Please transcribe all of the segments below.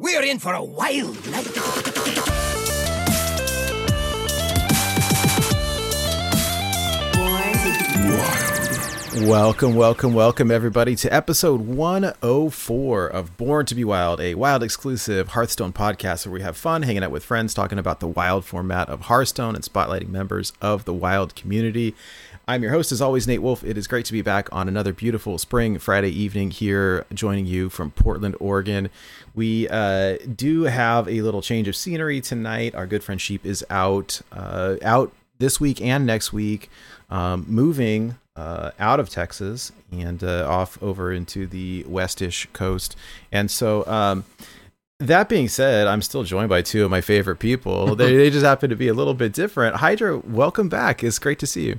We're in for a wild night. Welcome, welcome, welcome, everybody, to episode 104 of Born to Be Wild, a wild exclusive Hearthstone podcast where we have fun hanging out with friends, talking about the wild format of Hearthstone and spotlighting members of the wild community. I'm your host, as always, Nate Wolf. It is great to be back on another beautiful spring Friday evening here, joining you from Portland, Oregon. We uh, do have a little change of scenery tonight. Our good friend Sheep is out, uh, out this week and next week, um, moving uh, out of Texas and uh, off over into the westish coast. And so, um, that being said, I'm still joined by two of my favorite people. they, they just happen to be a little bit different. Hydra, welcome back. It's great to see you.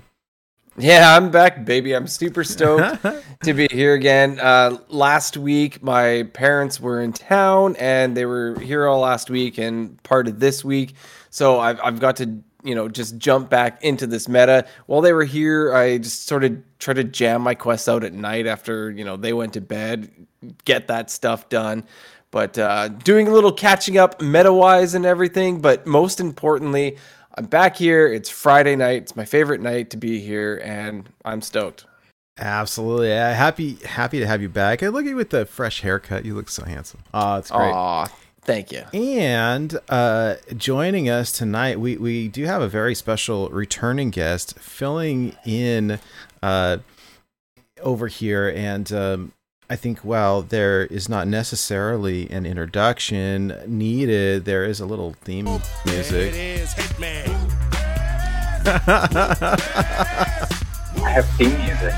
Yeah, I'm back, baby. I'm super stoked to be here again. Uh, last week, my parents were in town and they were here all last week and part of this week. So I've, I've got to, you know, just jump back into this meta. While they were here, I just sort of tried to jam my quests out at night after, you know, they went to bed, get that stuff done. But uh, doing a little catching up meta wise and everything. But most importantly, I'm back here. It's Friday night. It's my favorite night to be here, and I'm stoked. Absolutely, yeah, happy happy to have you back. I look at you with the fresh haircut. You look so handsome. Oh, it's great. Aw, thank you. And uh, joining us tonight, we, we do have a very special returning guest filling in uh, over here. And um, I think while there is not necessarily an introduction needed, there is a little theme music. I have theme music.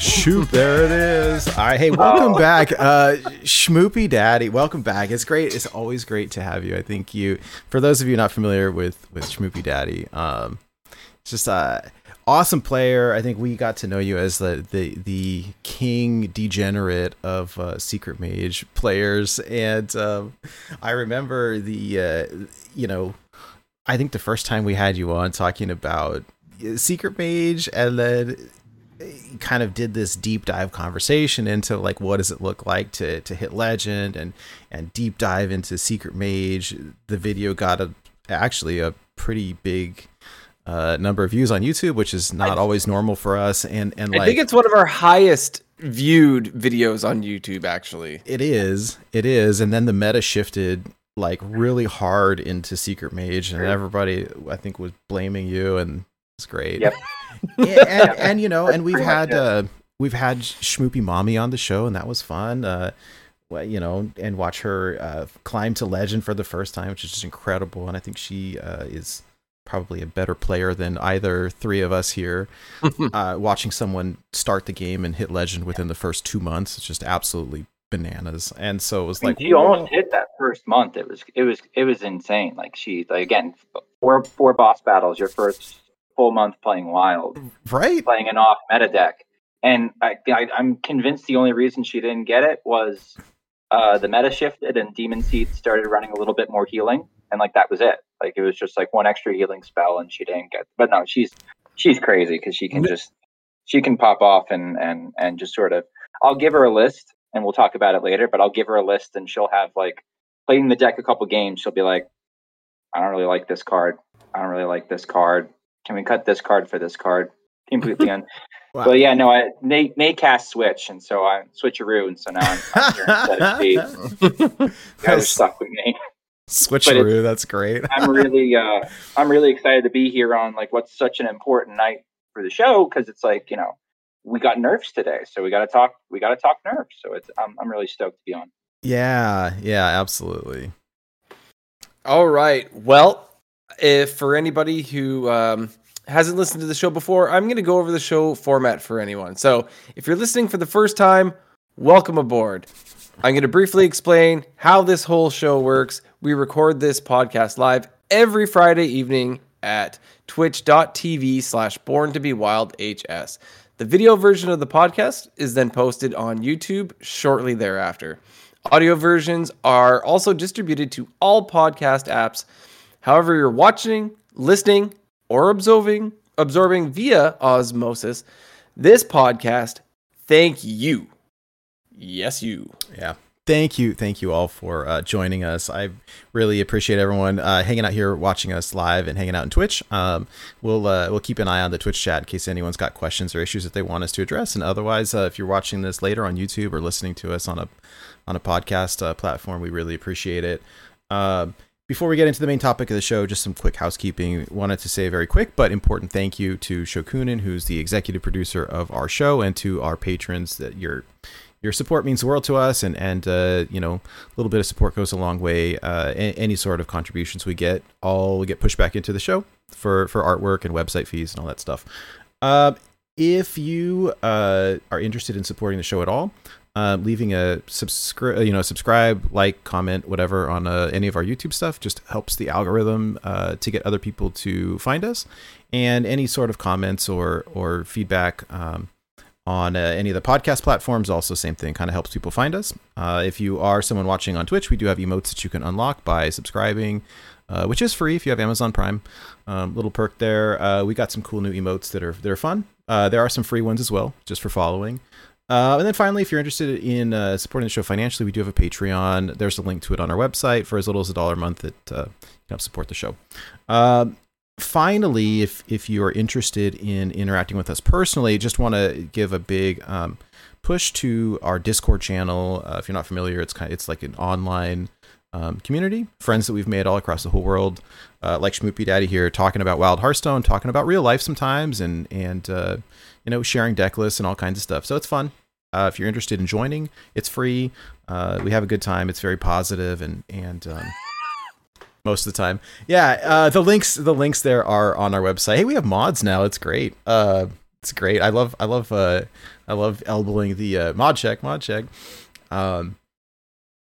Shoot, there it is. All right, hey, welcome Oh. back, uh, Schmoopy Daddy. Welcome back. It's great. It's always great to have you. I think you, for those of you not familiar with with Schmoopy Daddy, um, it's just a awesome player. I think we got to know you as the the the king degenerate of uh, Secret Mage players, and um, I remember the uh, you know, I think the first time we had you on talking about Secret Mage, and then kind of did this deep dive conversation into like what does it look like to to hit legend and and deep dive into secret mage the video got a actually a pretty big uh, number of views on YouTube, which is not always normal for us. And and I like think it's one of our highest viewed videos on YouTube, actually. it is, it is. And then the meta shifted like really hard into Secret Mage, and everybody I think was blaming you, and it's great. Yep. and, and, and, you know, and we've had uh, we've had Schmoopy Mommy on the show, and that was fun. Uh, well, you know, and watch her uh, climb to legend for the first time, which is just incredible. And I think she uh, is probably a better player than either three of us here. uh, watching someone start the game and hit legend within the first two months, it's just absolutely bananas. And so it was I mean, like, she almost hit that first month. It was it was it was insane. Like she like again four four boss battles, your first full month playing wild, right? playing an off meta deck, and I, I I'm convinced the only reason she didn't get it was uh, the meta shifted and Demon Seed started running a little bit more healing, and like that was it. Like it was just like one extra healing spell, and she didn't get. But no, she's she's crazy because she can just she can pop off and and and just sort of. I'll give her a list, and we'll talk about it later. But I'll give her a list, and she'll have like playing the deck a couple games. She'll be like, I don't really like this card. I don't really like this card. Can we cut this card for this card? Completely un. Wow. But yeah, no, I Nate, Nate cast switch, and so I switch switcheroo, and so now I'm, I'm here instead of Steve. You guys are stuck with me. Switcheroo, that's great. I'm really, uh, I'm really excited to be here on like what's such an important night for the show because it's like you know we got nerfs today, so we got to talk. We got to talk nerfs. So it's I'm, I'm really stoked to be on. Yeah, yeah, absolutely. All right. Well, if for anybody who um, hasn't listened to the show before, I'm going to go over the show format for anyone. So if you're listening for the first time, welcome aboard. I'm going to briefly explain how this whole show works. We record this podcast live every Friday evening at twitch.tv slash born to be wild hs. The video version of the podcast is then posted on YouTube shortly thereafter. Audio versions are also distributed to all podcast apps. However, you're watching, listening, or absorbing absorbing via osmosis this podcast, thank you. Yes, you. Yeah. thank you, thank you all for uh, joining us. I really appreciate everyone uh, hanging out here, watching us live, and hanging out in Twitch. Um, we'll uh, we'll keep an eye on the Twitch chat in case anyone's got questions or issues that they want us to address. And otherwise, uh, if you're watching this later on YouTube or listening to us on a on a podcast uh, platform, we really appreciate it. Um, before we get into the main topic of the show, just some quick housekeeping. Wanted to say a very quick but important thank you to Shokunin, who's the executive producer of our show, and to our patrons. That your your support means the world to us, and and uh, you know a little bit of support goes a long way. Uh, any sort of contributions we get, all get pushed back into the show for for artwork and website fees and all that stuff. Uh, if you uh, are interested in supporting the show at all, uh, leaving a subscribe, you know, subscribe, like, comment, whatever on uh, any of our YouTube stuff just helps the algorithm uh, to get other people to find us. And any sort of comments or or feedback um, on uh, any of the podcast platforms, also same thing, kind of helps people find us. Uh, if you are someone watching on Twitch, we do have emotes that you can unlock by subscribing. Uh, which is free if you have Amazon Prime. Um, little perk there. we got some cool new emotes that are that are fun. there are some free ones as well, just for following. Uh, and then finally, if you're interested in uh, supporting the show financially, we do have a Patreon. There's a link to it on our website for as little as a dollar a month that uh, you help support the show. Um, finally, if if you are interested in interacting with us personally, just want to give a big um, push to our Discord channel. Uh, if you're not familiar, it's kind of, it's like an online um, community, friends that we've made all across the whole world, uh, like Schmoopy Daddy here, talking about Wild Hearthstone, talking about real life sometimes, and and uh, you know, sharing deck lists and all kinds of stuff. So it's fun. Uh, if you're interested in joining, it's free. Uh, we have a good time. It's very positive and and um, most of the time, yeah. Uh, the links the links there are on our website. Hey, we have mods now. It's great. Uh, it's great. I love I love uh, I love elbowing the uh, mod check mod check. Um,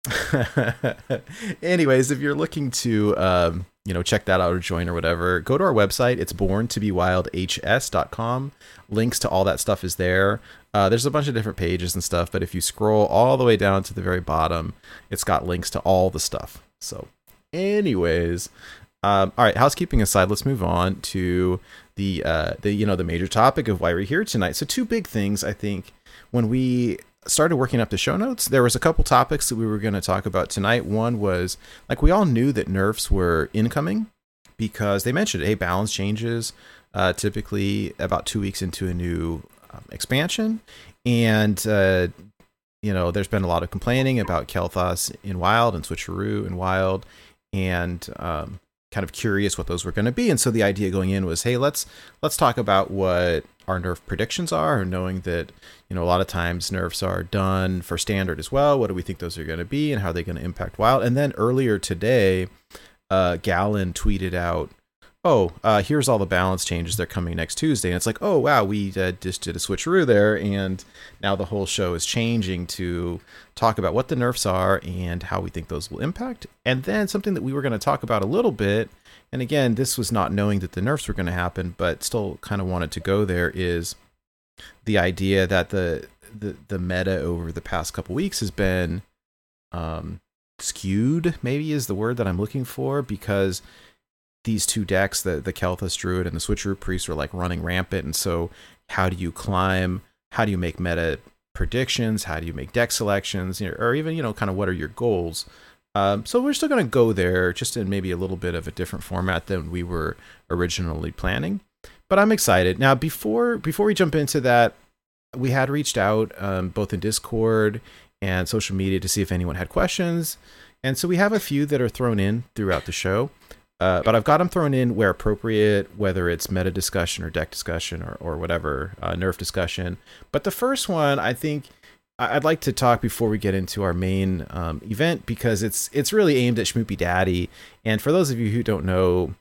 anyways, if you're looking to um, you know, check that out or join or whatever, go to our website. It's born to be wildhs.com. Links to all that stuff is there. Uh, there's a bunch of different pages and stuff, but if you scroll all the way down to the very bottom, it's got links to all the stuff. So, anyways, um, all right. Housekeeping aside, let's move on to the uh, the you know the major topic of why we're here tonight. So, two big things I think when we started working up the show notes, there was a couple topics that we were going to talk about tonight. One was like we all knew that nerfs were incoming because they mentioned, hey, balance changes uh, typically about two weeks into a new um, expansion, and uh, you know there's been a lot of complaining about Kael'thas in Wild and Switcheroo in Wild, and um, kind of curious what those were going to be. And so the idea going in was, hey, let's let's talk about what our nerf predictions are, knowing that you know a lot of times nerfs are done for standard as well. What do we think those are going to be, and how are they going to impact wild? And then earlier today, uh, Gallon tweeted out, "Oh, uh, here's all the balance changes. They're coming next Tuesday." And it's like, "Oh wow, we uh, just did a switcheroo there, and now the whole show is changing to talk about what the nerfs are and how we think those will impact." And then something that we were going to talk about a little bit and again, this was not knowing that the nerfs were going to happen, but still kind of wanted to go there. Is the idea that the the, the meta over the past couple weeks has been um, skewed? Maybe is the word that I'm looking for because these two decks, the the Kael'thas Druid and the Switcheroo Priest, are like running rampant. And so, how do you climb? How do you make meta predictions? How do you make deck selections? You know, Or even you know, kind of what are your goals? Um, so we're still going to go there, just in maybe a little bit of a different format than we were originally planning. But I'm excited now. Before before we jump into that, we had reached out um, both in Discord and social media to see if anyone had questions, and so we have a few that are thrown in throughout the show. Uh, but I've got them thrown in where appropriate, whether it's meta discussion or deck discussion or, or whatever, uh, nerf discussion. But the first one, I think I'd like to talk before we get into our main um, event because it's it's really aimed at Schmoopy Daddy. And for those of you who don't know,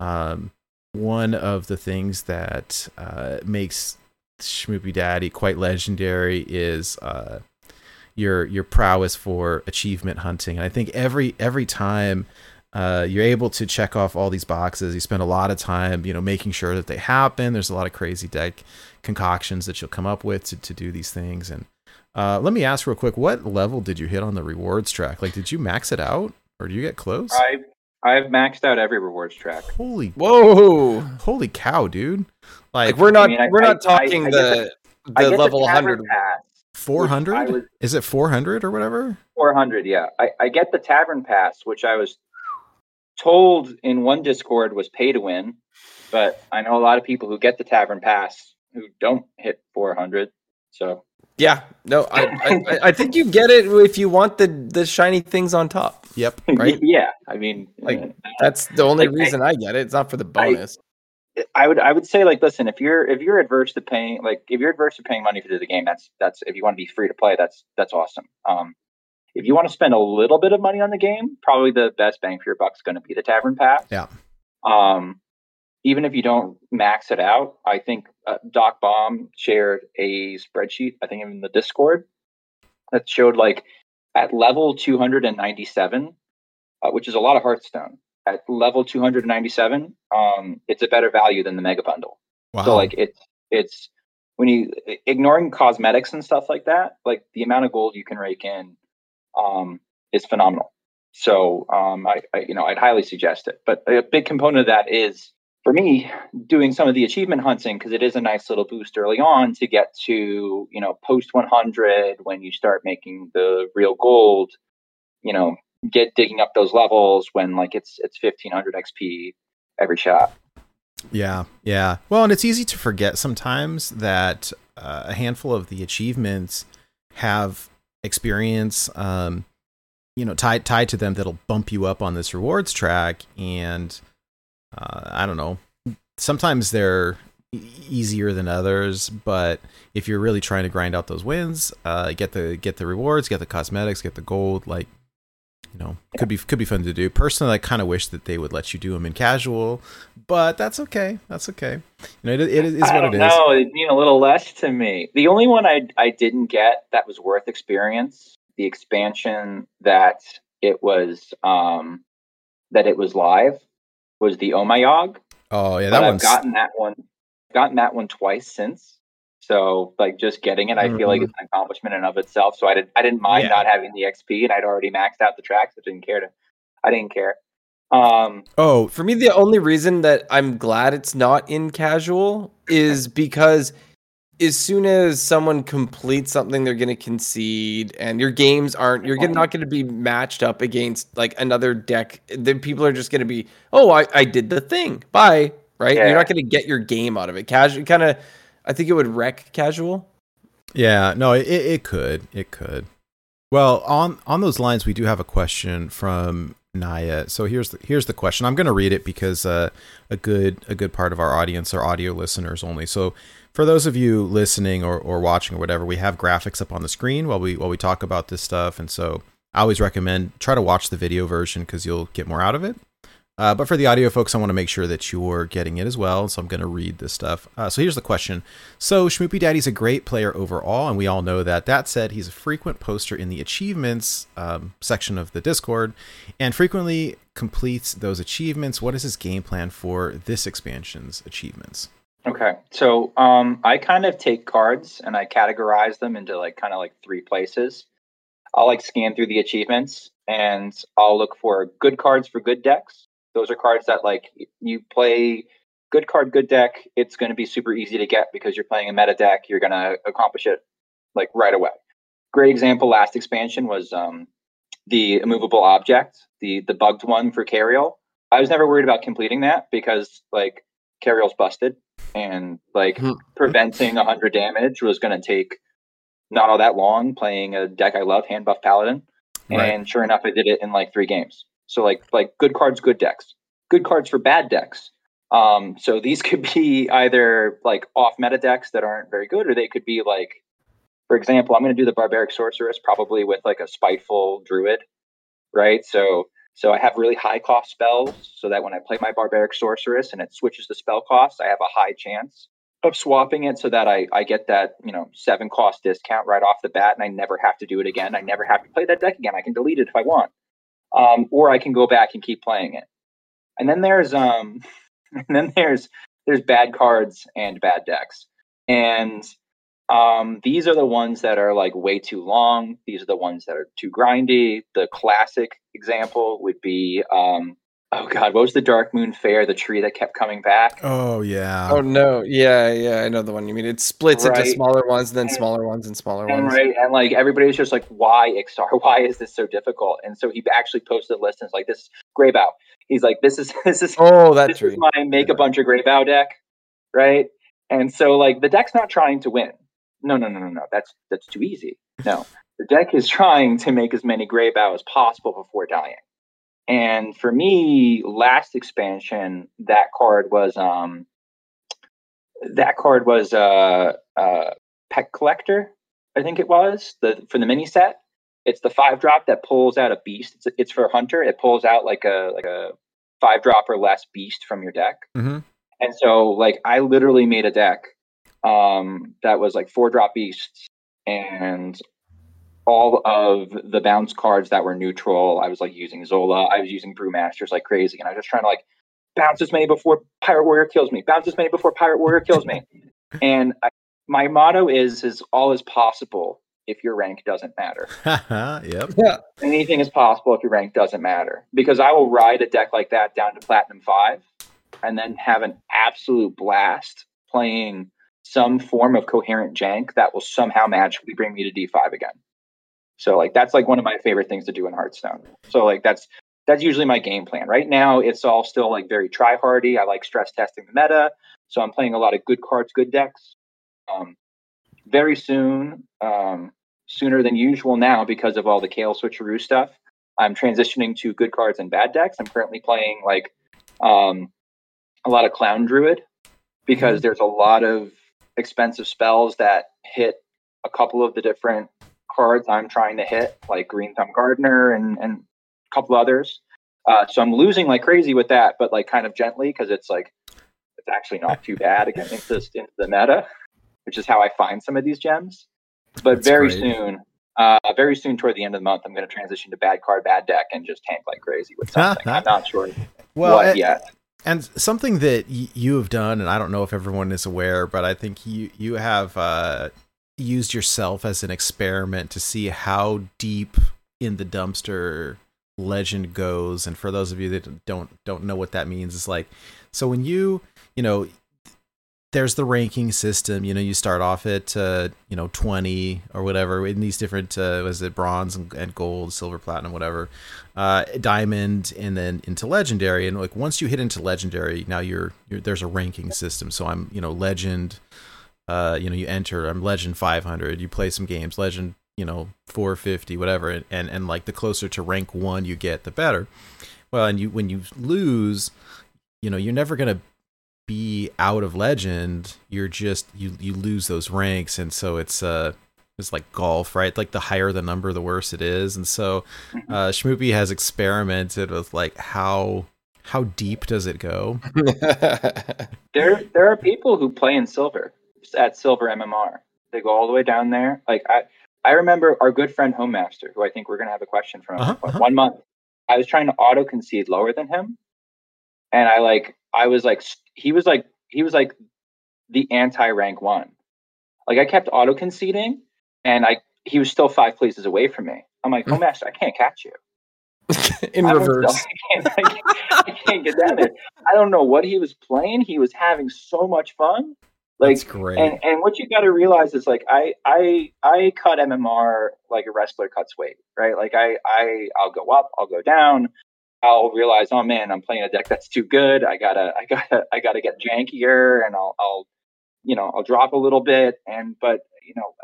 um, one of the things that uh, makes Schmoopy Daddy quite legendary is uh, your your prowess for achievement hunting. And I think every every time uh, you're able to check off all these boxes, you spend a lot of time, you know, making sure that they happen. There's a lot of crazy deck concoctions that you'll come up with to, to do these things, and uh, let me ask real quick, what level did you hit on the rewards track? Like, did you max it out, or do you get close? I I've maxed out every rewards track. Holy, whoa, holy cow, dude! Like, like we're not I mean, we're I, not talking I, the the level the 100. Pass. four was- Is it four hundred or whatever? 400, yeah. I, I get the Tavern Pass, which I was told in one Discord was pay to win, but I know a lot of people who get the Tavern Pass who don't hit 400. So, Yeah, no, I, I I think you get it if you want the the shiny things on top. Yep. Right. yeah, I mean, Like, uh, That's the only Like, I- reason I get it. It's not for the bonus. I would I would say like listen if you're if you're adverse to paying like if you're adverse to paying money for the game that's that's if you want to be free to play that's that's awesome. Um, if you want to spend a little bit of money on the game, probably the best bang for your buck is going to be the Tavern Pass. Yeah. Um, even if you don't max it out, I think uh, Doc Bomb shared a spreadsheet. I think in the Discord that showed like at level 297, uh, which is a lot of Hearthstone. At level 297, um, it's a better value than the Mega Bundle. Wow. So like it's it's when you ignoring cosmetics and stuff like that, like the amount of gold you can rake in um, is phenomenal. So um, I, I you know I'd highly suggest it. But a big component of that is for me doing some of the achievement hunting because it is a nice little boost early on to get to you know post 100 when you start making the real gold. You know get digging up those levels when like it's it's 1500 XP every shot. Yeah, yeah. Well, and it's easy to forget sometimes that uh, a handful of the achievements have experience, um, you know, tied tied to them that'll bump you up on this rewards track. And uh, I don't know. Sometimes they're easier than others, but if you're really trying to grind out those wins, uh, get the get the rewards, get the cosmetics, get the gold, like you know, could be could be fun to do. Personally, I kind of wish that they would let you do them in casual, but that's okay. That's okay. You know, it, it is I what don't it is. know. It mean a little less to me. The only one I I didn't get that was worth experience, the expansion that it was um that it was live was the Omayog. Oh yeah, that I've gotten that one gotten that one twice since. So like just getting it, I feel like Mhm. it's an accomplishment in and of itself. So I did I didn't mind Yeah. not having the XP and I'd already maxed out the tracks. I didn't care to I didn't care. Um oh For me, the only reason that I'm glad it's not in casual is because as soon as someone completes something, they're going to concede, and your games aren't. You're not going to be matched up against like another deck. Then people are just going to be, oh, I, I did the thing. Bye. Right? Yeah. You're not going to get your game out of it. Casual, kind of. I think it would wreck casual. yeah, no, it, it could, it could. Well, on on those lines, we do have a question from Naya. So here's the, here's the question. I'm going to read it because uh, a good a good part of our audience are audio listeners only. So for those of you listening or, or watching or whatever, we have graphics up on the screen while we while we talk about this stuff, and so I always recommend try to watch the video version because you'll get more out of it. Uh, but for the audio folks, I want to make sure that you're getting it as well. So I'm going to read this stuff. Uh, so here's the question. So Schmoopy Daddy's a great player overall, and we all know that. That said, he's a frequent poster in the achievements um, section of the Discord and frequently completes those achievements. What is his game plan for this expansion's achievements? Okay. So um I kind of take cards and I categorize them into like kind of like three places. I'll like scan through the achievements and I'll look for good cards for good decks. Those are cards that like you play good card, good deck. It's going to be super easy to get because you're playing a meta deck. You're going to accomplish it like right away. Great example last expansion was um the immovable object, the the bugged one for Cariel. I was never worried about completing that because like Cariel's busted and like Hmm. preventing 100 damage was going to take not all that long playing a deck I love, hand buff paladin. Right. And sure enough, I did it in like three games. So like like good cards, good decks. Good cards for bad decks. Um, so these could be either like off meta decks that aren't very good, or they could be like, for example, I'm going to do the barbaric sorceress probably with like a spiteful druid, right? So so I have really high cost spells, so that when I play my barbaric sorceress and it switches the spell cost, I have a high chance of swapping it so that I, I get that you know seven cost discount right off the bat, and I never have to do it again. I never have to play that deck again. I can delete it if I want, um, or I can go back and keep playing it. And then there's um, and then there's there's bad cards and bad decks, and um, these are the ones that are like way too long. These are the ones that are too grindy. The classic example would be um, oh god, what was the Darkmoon Faire? The tree that kept coming back. Oh yeah. Oh no, yeah, yeah, I know the one you mean. It splits into smaller ones, then And- smaller ones, and smaller And ones. right, and like everybody's just like, "Why Ixar? Why is this so difficult?" And so he actually posted a list and it's like, "This Greybough." He's like, "This is this is Oh, that this tree. is my make a bunch of Greybough deck, right?" And so like the deck's not trying to win. No, no, no, no, no. That's that's too easy. No, the deck is trying to make as many Greybough as possible before dying. And for me, last expansion, that card was um that card was uh uh Pet Collector, I think it was the for the mini set. It's the five drop that pulls out a beast. It's it's for Hunter. It pulls out like a like a five drop or less beast from your deck. Mm-hmm. And so like I literally made a deck um that was like four drop beasts and all of the bounce cards that were neutral. I was like using Zola, I was using Brewmasters like crazy, and I was just trying to like bounce as many before Pirate Warrior kills me, bounce as many before Pirate Warrior kills me. and I, my motto is is all is possible if your rank doesn't matter yep. anything is possible if your rank doesn't matter. Because I will ride a deck like that down to platinum five and then have an absolute blast playing some form of coherent jank that will somehow magically bring me to D5 again. So like that's like one of my favorite things to do in Hearthstone. So like that's that's usually my game plan. Right now it's all still like very try hardy. I like stress testing the meta. So I'm playing a lot of good cards, good decks. Um, very soon, um, sooner than usual now because of all the Kael switcheroo stuff. I'm transitioning to good cards and bad decks. I'm currently playing like um, a lot of Clown Druid because there's a lot of expensive spells that hit a couple of the different cards I'm trying to hit, like Green Thumb Gardener and, and a couple others. Uh, so I'm losing like crazy with that, but like kind of gently because it's like it's actually not too bad again into, into the meta, which is how I find some of these gems. But That's very great. soon, uh, very soon toward the end of the month, I'm going to transition to bad card, bad deck, and just tank like crazy with something. I'm not sure Well, what and, yet. and something that y- you have done, and I don't know if everyone is aware, but I think you you have uh, used yourself as an experiment to see how deep in the dumpster legend goes. And for those of you that don't don't know what that means, it's like so when you you know there's the ranking system. You know, you start off at uh, you know twenty or whatever in these different uh, was it bronze and, and gold, silver, platinum, whatever, uh, diamond, and then into legendary. And like once you hit into legendary, now you're, you're there's a ranking system. So I'm you know legend. Uh, you know, you enter. I'm legend 500. You play some games, legend. You know, 450, whatever, and, and and like the closer to rank one you get, the better. Well, and you when you lose, you know, you're never gonna be out of legend you're just you you lose those ranks and so it's uh it's like golf right like the higher the number the worse it is and so uh Schmoopy has experimented with like how how deep does it go There, there are people who play in silver at Silver MMR. They go all the way down there. Like I, I remember our good friend Homemaster, who I think we're going to have a question from. Uh-huh, uh-huh. One month, I was trying to auto concede lower than him, and I like, I was like, he was like, he was like the anti rank one. Like I kept auto conceding, and I, he was still five places away from me. I'm like, Homemaster, I can't catch you. in I reverse. I can't, I can't- I can't get down there. I don't know what he was playing. He was having so much fun. Like, that's great and, and what you got to realize is like I I I cut MMR like a wrestler cuts weight, right? Like I I I'll go up, I'll go down. I'll realize, oh man, I'm playing a deck that's too good. I gotta I gotta I gotta get jankier, and I'll I'll you know I'll drop a little bit. And but you know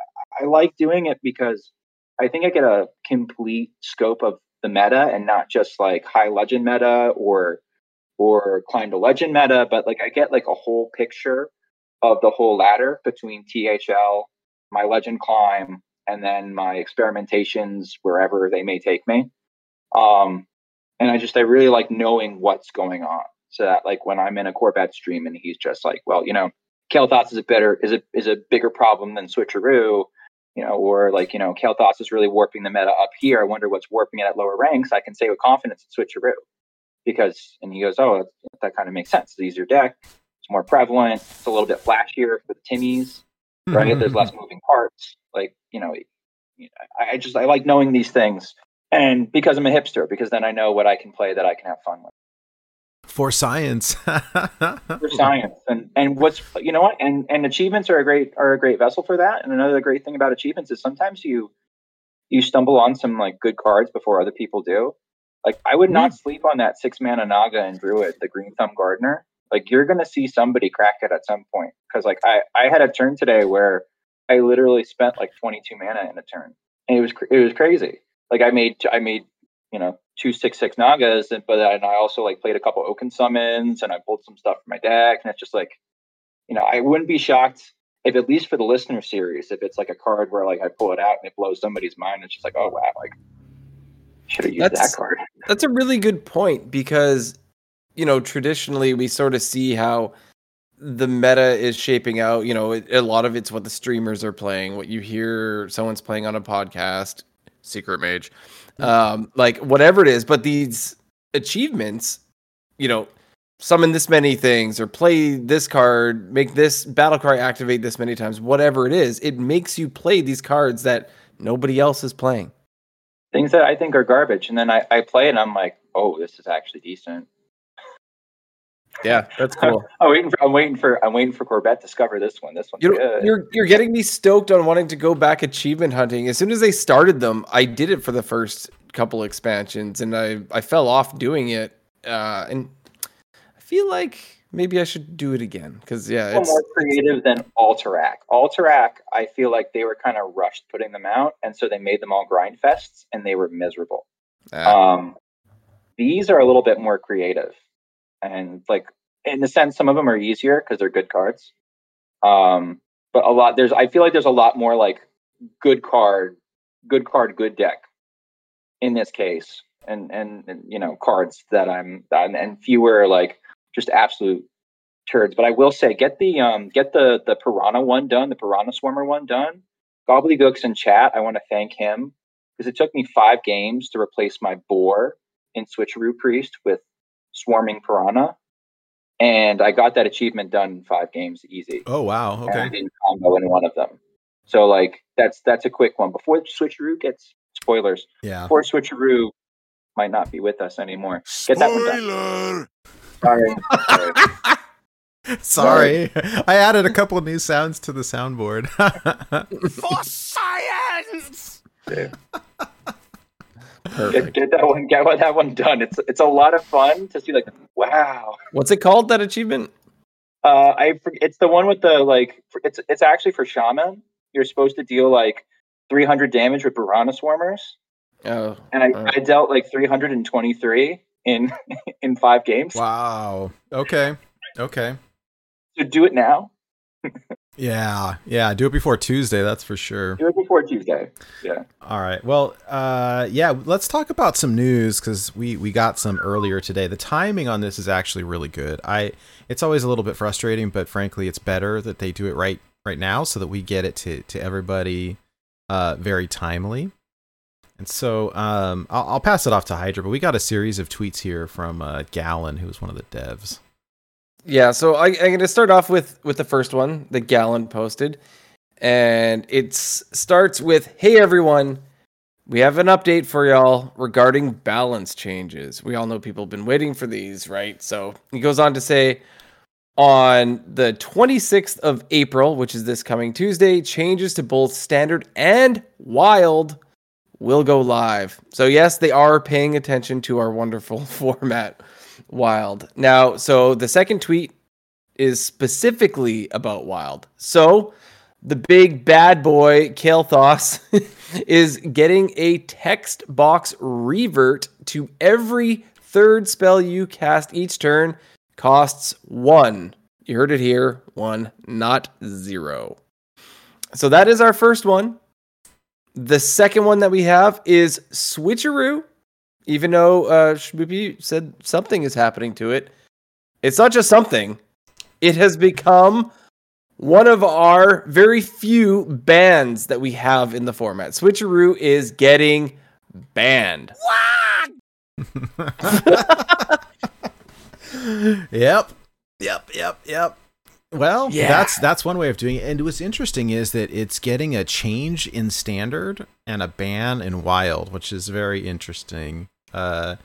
I like doing it because I think I get a complete scope of the meta and not just like high legend meta or or climb to legend meta, but like I get like a whole picture of the whole ladder between THL, my legend climb, and then my experimentations wherever they may take me. Um, and I just I really like knowing what's going on, so that like when I'm in a Corbent stream and he's just like, well, you know, Kael'Thas is a better is a is a bigger problem than Switcheroo, you know, or like you know, Kael'Thas is really warping the meta up here. I wonder what's warping it at lower ranks. I can say with confidence it's Switcheroo because, and he goes, oh, that, that kind of makes sense. An easier deck. More prevalent. It's a little bit flashier for the Timmies, hmm. right? There's less moving parts. Like, you know, I I just, I like knowing these things. And because I'm a hipster, because then I know what I can play that I can have fun with. For science. for science and and what's you know what and and achievements are a great are a great vessel for that and another great thing about achievements is sometimes you you stumble on some like good cards before other people do like i would not hmm. sleep on that six mana naga and druid the green thumb gardener like you're gonna see somebody crack it at some point. Because like i i had a turn today where i literally spent like 22 mana in a turn and it was cr- it was crazy. Like i made i made you know two six six nagas and but then i also like played a couple oaken summons and i pulled some stuff from my deck and it's just like you know i wouldn't be shocked if at least for the listener series if it's like a card where like i pull it out and it blows somebody's mind it's just like oh wow like should have used That's- that card. That's a really good point because, you know, traditionally we sort of see how the meta is shaping out. You know, it, a lot of it's what the streamers are playing, what you hear someone's playing on a podcast, Secret Mage, um, like whatever it is. But these achievements, you know, summon this many things or play this card, make this battle cry activate this many times, whatever it is, it makes you play these cards that nobody else is playing. things that i think are garbage and then i, I play it and i'm like oh this is actually decent Yeah, that's cool. i'm waiting for i'm waiting for i'm waiting for Corbent to discover this one this one. You're, you're you're getting me stoked on wanting to go back achievement hunting. As soon as they started them, I did it for the first couple expansions, and I I fell off doing it. Uh, and I feel like maybe I should do it again because yeah, it's more creative than Alterac. Alterac, I feel like they were kind of rushed putting them out, and so they made them all grind fests, and they were miserable. uh, Um, these are a little bit more creative, and like in a sense, some of them are easier because they're good cards. Um, but a lot there's I feel like there's a lot more like good card, good card, good deck in this case, and and, and you know cards that I'm and, and fewer like just absolute turds. But I will say, get the um get the the piranha one done, the piranha swarmer one done. Gobbledygooks in chat, I want to thank him because it took me five games to replace my boar in Switcheroo Priest with Swarming Piranha. And I got that achievement done in five games easy. oh wow. And I Okay. didn't combo in one of them. So like that's that's a quick one. Before Switcheroo gets spoilers, Yeah. before Switcheroo might not be with us anymore. Get that one done. Spoiler! Sorry. Sorry. Sorry. I added a couple of new sounds to the soundboard. For science! Get, get that one get that one done. It's it's a lot of fun to see like wow. what's it called? That achievement? Uh, I it's the one with the like it's it's actually for shaman. You're supposed to deal like 300 damage with piranha swarmers, Oh, and I, Alright. I dealt like 323 in in five games. wow. Okay. Okay. So do it now. Yeah. Yeah. Do it before Tuesday. That's for sure. Do it before Tuesday. Yeah. All right. Well, uh, yeah. Let's talk about some news because we we got some earlier today. The timing on this is actually really good. I it's always a little bit frustrating, but frankly, it's better that they do it right right now so that we get it to to everybody uh, very timely. And so um, I'll, I'll pass it off to Hydra, but we got a series of tweets here from uh, Gallon, who was one of the devs. Yeah, so I, I'm going to start off with with the first one that Gallon posted, and it starts with, "Hey everyone, we have an update for y'all regarding balance changes. We all know people have been waiting for these, right?" So he goes on to say, on the 26th of April, which is this coming Tuesday, changes to both standard and wild will go live. So yes, they are paying attention to our wonderful format wild. Now, so the second tweet is specifically about wild. So the big bad boy Kael'thas is getting a text box revert to every third spell you cast each turn costs one. You heard it here, one, not zero. So that is our first one. The second one that we have is Switcheroo even though uh, Schmoopy said something is happening to it, it's not just something. It has become one of our very few bans that we have in the format. Switcheroo is getting banned. yep. Yep. Yep. Yep. Well, Yeah. that's that's one way of doing it. And what's interesting is that it's getting a change in standard and a ban in wild, which is very interesting. Uh,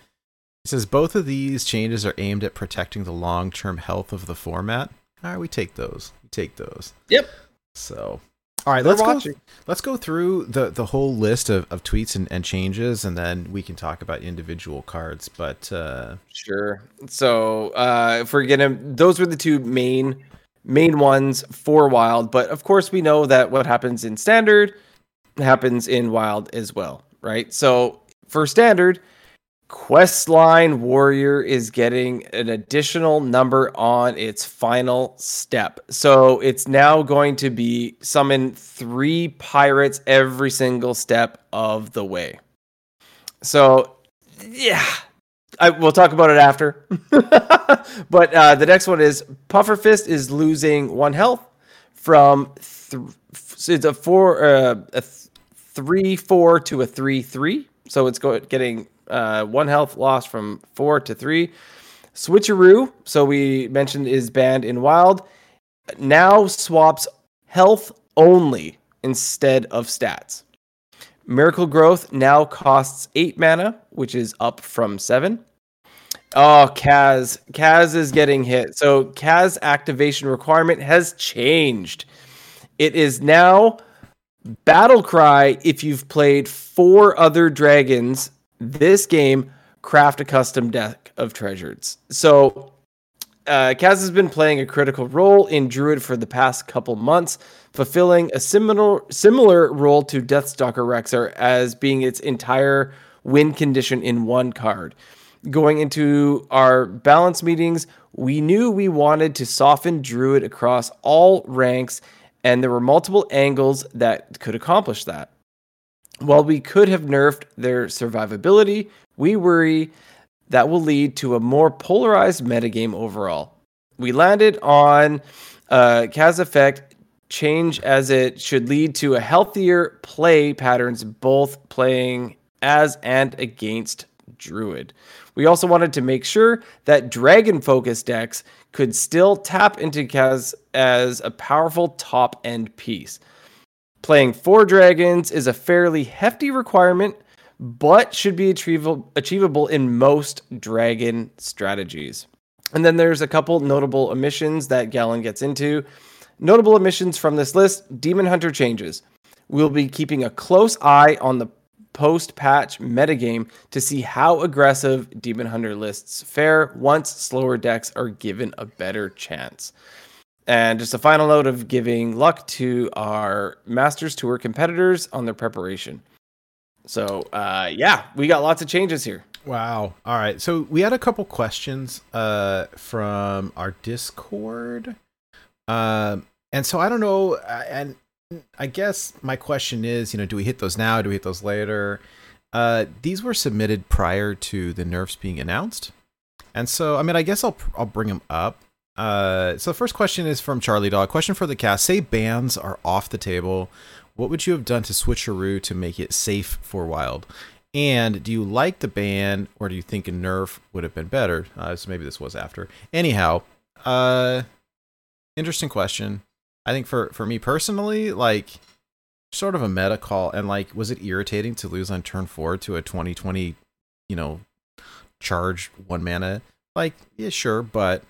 It says both of these changes are aimed at protecting the long-term health of the format. All right, we take those. We take those. Yep. So, all right, let's go. Let's go through the the whole list of, of tweets and, and changes, and then we can talk about individual cards. But uh, Sure. So uh, if we're gonna, those were the two main main ones for Wild. But of course, we know that what happens in Standard happens in Wild as well, right? So for Standard, Questline Warrior is getting an additional number on its final step. So it's now going to be summon three pirates every single step of the way. So, yeah, I, we'll talk about it after. but uh, the next one is Pufferfist is losing one health from th- it's a four, uh, a th- three four to a three three. So it's go- getting uh, one health loss from four to three. Switcheroo, so we mentioned is banned in Wild, now swaps health only instead of stats. Miracle Growth now costs eight mana, which is up from seven. Oh, Kaz. Kaz is getting hit. So Kaz activation requirement has changed. It is now Battle Cry if you've played four other dragons this game, craft a custom deck of treasures. So uh, Kaz has been playing a critical role in Druid for the past couple months, fulfilling a similar similar role to Deathstalker Rexxar as being its entire win condition in one card. Going into our balance meetings, we knew we wanted to soften Druid across all ranks, and there were multiple angles that could accomplish that. While we could have nerfed their survivability, we worry that will lead to a more polarized metagame overall. We landed on uh, Kaz effect change as it should lead to a healthier play patterns, both playing as and against Druid. We also wanted to make sure that dragon focused decks could still tap into Kaz as a powerful top end piece. Playing four dragons is a fairly hefty requirement, but should be achievable, achievable in most dragon strategies. And then there's a couple notable omissions that Gallon gets into. Notable omissions from this list Demon Hunter changes. We'll be keeping a close eye on the post patch metagame to see how aggressive Demon Hunter lists fare once slower decks are given a better chance. And just a final note of giving luck to our Masters Tour competitors on their preparation. So, uh, yeah, we got lots of changes here. Wow. All right. So we had a couple questions uh, from our Discord. Um, and so I don't know. And I guess my question is, you know, do we hit those now? Do we hit those later? Uh, these were submitted prior to the nerfs being announced. And so, I mean, I guess I'll I'll bring them up. Uh, so the first question is from Charlie Dog. Question for the cast: Say bans are off the table. What would you have done to switcheroo to make it safe for Wild? And do you like the ban, or do you think a nerf would have been better? Uh, so maybe this was after. Anyhow, uh, interesting question. I think for for me personally, like sort of a meta call, and like, was it irritating to lose on turn four to a 2020, you know, charge one mana? Like, yeah, sure, but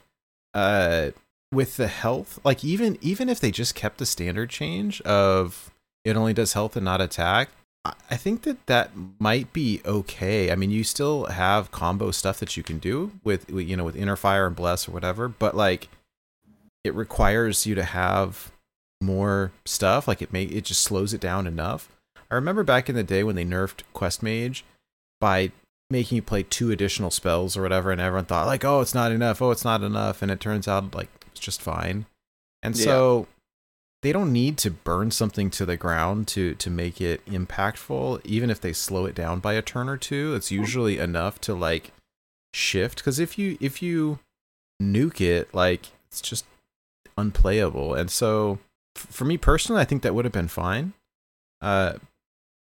uh, with the health, like even even if they just kept the standard change of it only does health and not attack, I- think that that might be okay. I mean, you still have combo stuff that you can do with with, you know with inner fire and bless or whatever, but like it requires you to have more stuff. Like it may it just slows it down enough. I remember back in the day when they nerfed Quest Mage by making you play two additional spells or whatever, and everyone thought like, oh, it's not enough. Oh, it's not enough, and it turns out like it's just fine. And Yeah. so they don't need to burn something to the ground to to make it impactful. Even if they slow it down by a turn or two, it's usually enough to like shift. Because if you if you nuke it, like it's just unplayable. And so f- for me personally, I think that would have been fine. Uh,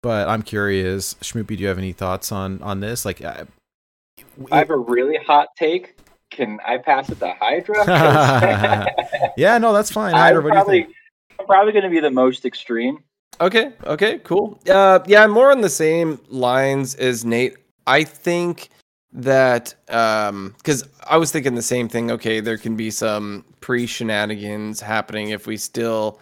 but I'm curious, Schmoopy, do you have any thoughts on on this? Like, uh, I have a really hot take. Can I pass it to Hydra? yeah, no, that's fine. Hydra, what do you think? I'm probably going to be the most extreme. Okay. Okay. Cool. Uh, yeah, I'm more on the same lines as Nate. I think that um because I was thinking the same thing. Okay, there can be some pre shenanigans happening if we still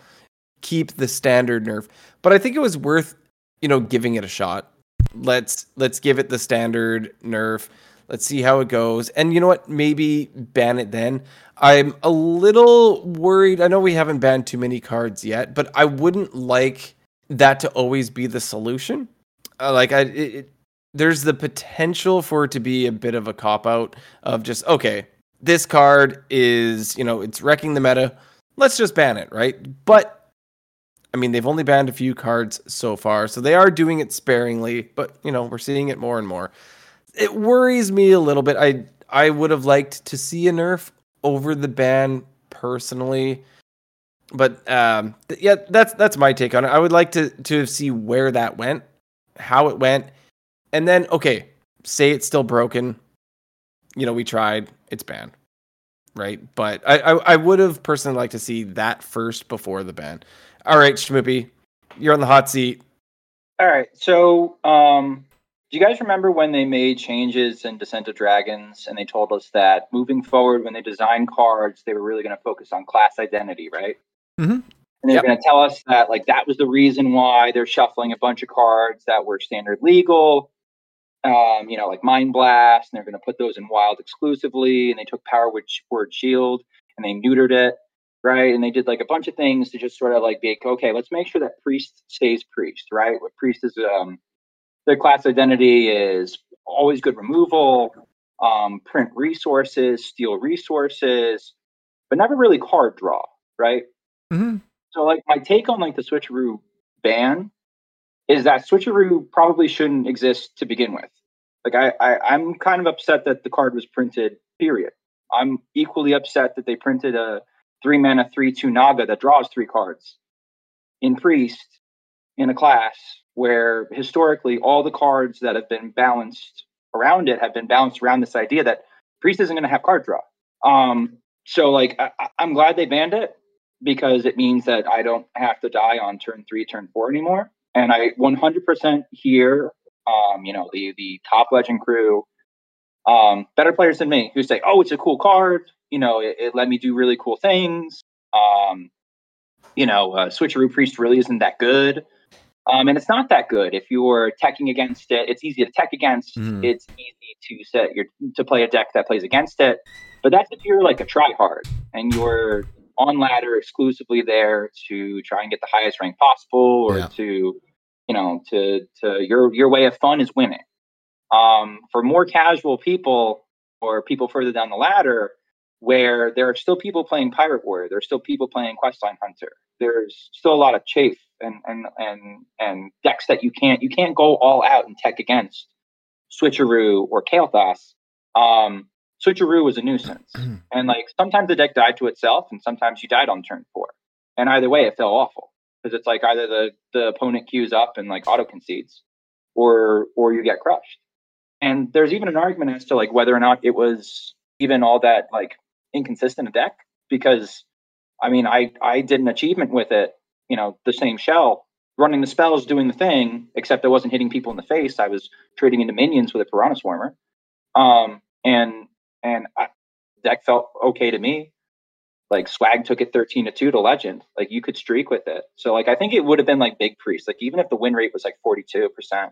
keep the standard nerf, but I think it was worth you know giving it a shot. Let's let's give it the standard nerf. Let's see how it goes. And you know what? Maybe ban it then. I'm a little worried. I know we haven't banned too many cards yet, but I wouldn't like that to always be the solution. Uh, like I it, it, there's the potential for it to be a bit of a cop out of just okay, this card is, you know, it's wrecking the meta. Let's just ban it, right? But I mean, they've only banned a few cards so far, so they are doing it sparingly, but you know, we're seeing it more and more it worries me a little bit. I I would have liked to see a nerf over the ban personally, but um, th- yeah, that's that's my take on it. I would like to to see where that went, how it went, and then okay, say it's still broken. You know, we tried. It's banned, right? But I I, I would have personally liked to see that first before the ban. All right, Schmoopy, you're on the hot seat. All right. So, um, do you guys remember when they made changes in Descent of Dragons and they told us that moving forward, when they design cards, they were really going to focus on class identity, right? Mm-hmm. And they're Yep. going to tell us that like that was the reason why they're shuffling a bunch of cards that were standard legal, um, you know, like Mind Blast, and they're going to put those in Wild exclusively. And they took Power Word, Word Shield and they neutered it, right? And they did like a bunch of things to just sort of like be okay, let's make sure that Priest stays Priest, right? What Priest is um their class identity is always good removal, um, print resources, steal resources, but never really card draw, right? Mhm. So like my take on like the switcheroo ban is that switcheroo probably shouldn't exist to begin with. Like I, I I'm kind of upset that the card was printed. Period. I'm equally upset that they printed a three mana three two Naga that draws three cards in priest in a class where historically all the cards that have been balanced around it have been balanced around this idea that priest isn't going to have card draw. Um, so like I, I'm glad they banned it because it means that I don't have to die on turn three, turn four anymore. And I 100% hear, um, you know, the the top legend crew, um, better players than me who say, "Oh, it's a cool card. You know, it, it let me do really cool things." Um, you know, uh, switcheroo priest really isn't that good. Um, and it's not that good if you're teching against it. It's easy to tech against. Mhm. It's easy to set your to play a deck that plays against it. But that's if you're like a try hard and you're on ladder exclusively there to try and get the highest rank possible, or Yeah. to you know to to your your way of fun is winning. Um, for more casual people or people further down the ladder, where there are still people playing Pirate Warrior, there's still people playing Questline Hunter. There's still a lot of chafe and and and and decks that you can't you can't go all out and tech against Switcheroo or Kael'thas. Um, Switcheroo was a nuisance, and like sometimes the deck died to itself, and sometimes you died on turn four. And either way, it felt awful because it's like either the the opponent queues up and like auto concedes, or or you get crushed. And there's even an argument as to like whether or not it was even all that like inconsistent a deck because I mean I I did an achievement with it, you know, the same shell, running the spells, doing the thing, except I wasn't hitting people in the face. I was trading into minions with a Piranha Swarmer. Um and and I, deck felt okay to me. Like swag took it 13 to 2 to legend. Like you could streak with it. So like I think it would have been like big priest. Like even if the win rate was like 42%,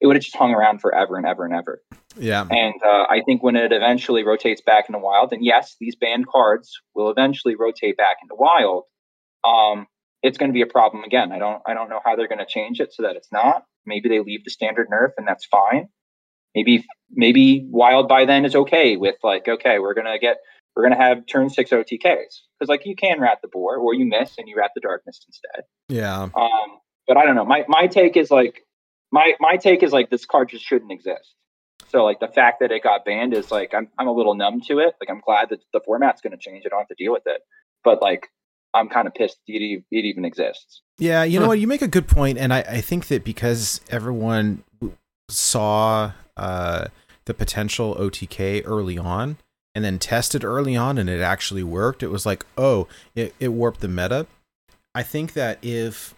it would have just hung around forever and ever and ever. Yeah. And uh, I think when it eventually rotates back into wild, and yes, these banned cards will eventually rotate back into wild. Um, it's going to be a problem again. I don't, I don't know how they're going to change it so that it's not. Maybe they leave the standard nerf, and that's fine. Maybe, maybe wild by then is okay with like, okay, we're gonna get, we're gonna have turn six OTKs because like you can rat the boar or you miss and you rat the darkness instead. Yeah. Um, but I don't know. My my take is like my my take is like this card just shouldn't exist. So like the fact that it got banned is like I'm I'm a little numb to it. Like I'm glad that the format's going to change. I don't have to deal with it. But like I'm kind of pissed it, it even exists. Yeah, you know what? You make a good point, and I, I think that because everyone saw uh, the potential OTK early on, and then tested early on, and it actually worked, it was like, oh, it, it warped the meta. I think that if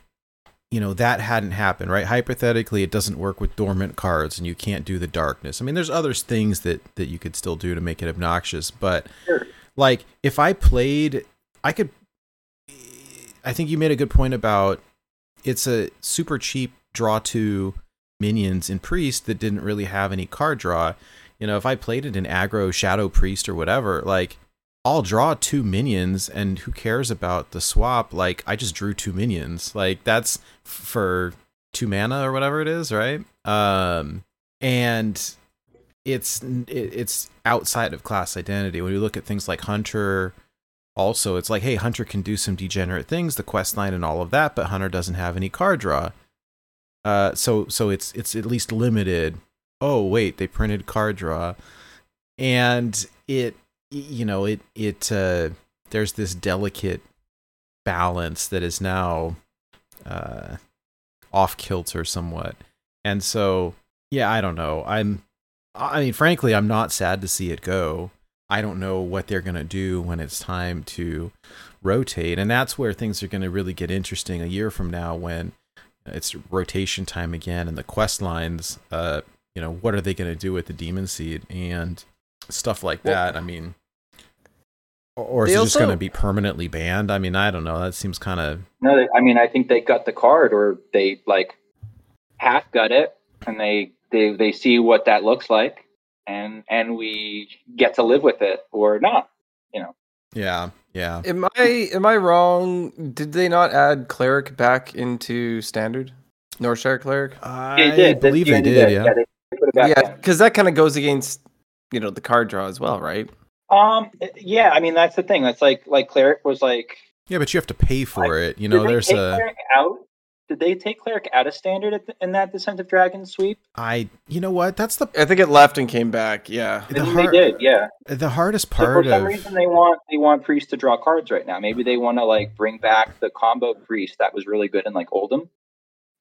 you know that hadn't happened right hypothetically it doesn't work with dormant cards and you can't do the darkness i mean there's other things that that you could still do to make it obnoxious but Sure. like if i played i could i think you made a good point about it's a super cheap draw two minions in priest that didn't really have any card draw you know if i played it in aggro shadow priest or whatever like I'll draw two minions, and who cares about the swap? Like, I just drew two minions. Like, that's for two mana or whatever it is, right? Um, and it's it's outside of class identity. When you look at things like Hunter, also, it's like, hey, Hunter can do some degenerate things, the quest line and all of that, but Hunter doesn't have any card draw. Uh, so so it's it's at least limited. Oh wait, they printed card draw, and it you know it it uh there's this delicate balance that is now uh off kilter somewhat and so yeah i don't know i'm i mean frankly i'm not sad to see it go i don't know what they're going to do when it's time to rotate. And that's where things are going to really get interesting a year from now when it's rotation time again and the quest lines uh you know what are they going to do with the demon seed and stuff like Well- that? I mean or, or is it just going to be permanently banned? I mean i don't know. That seems kind of No, I mean, I think they got the card, or they like half got it, and they they they see what that looks like, and and we get to live with it or not. You know. Yeah yeah Am I am I wrong? Did they not add cleric back into standard? Northshire cleric? i did. believe they Yeah, did yeah they, they put Yeah, because that kind of goes against you know the card draw as well, right? Um. Yeah. I mean, that's the thing. That's like like cleric was like. yeah but you have to pay for it you know there's a out. Did they take cleric out of standard at the, in that Descent of Dragon sweep? i you know what that's the I think it left and came back. Yeah. the, I hard, they did. Yeah. the hardest part. So for part some of reason they want they want priests to draw cards right now. Maybe they want to like bring back the combo priest that was really good in like Oldham,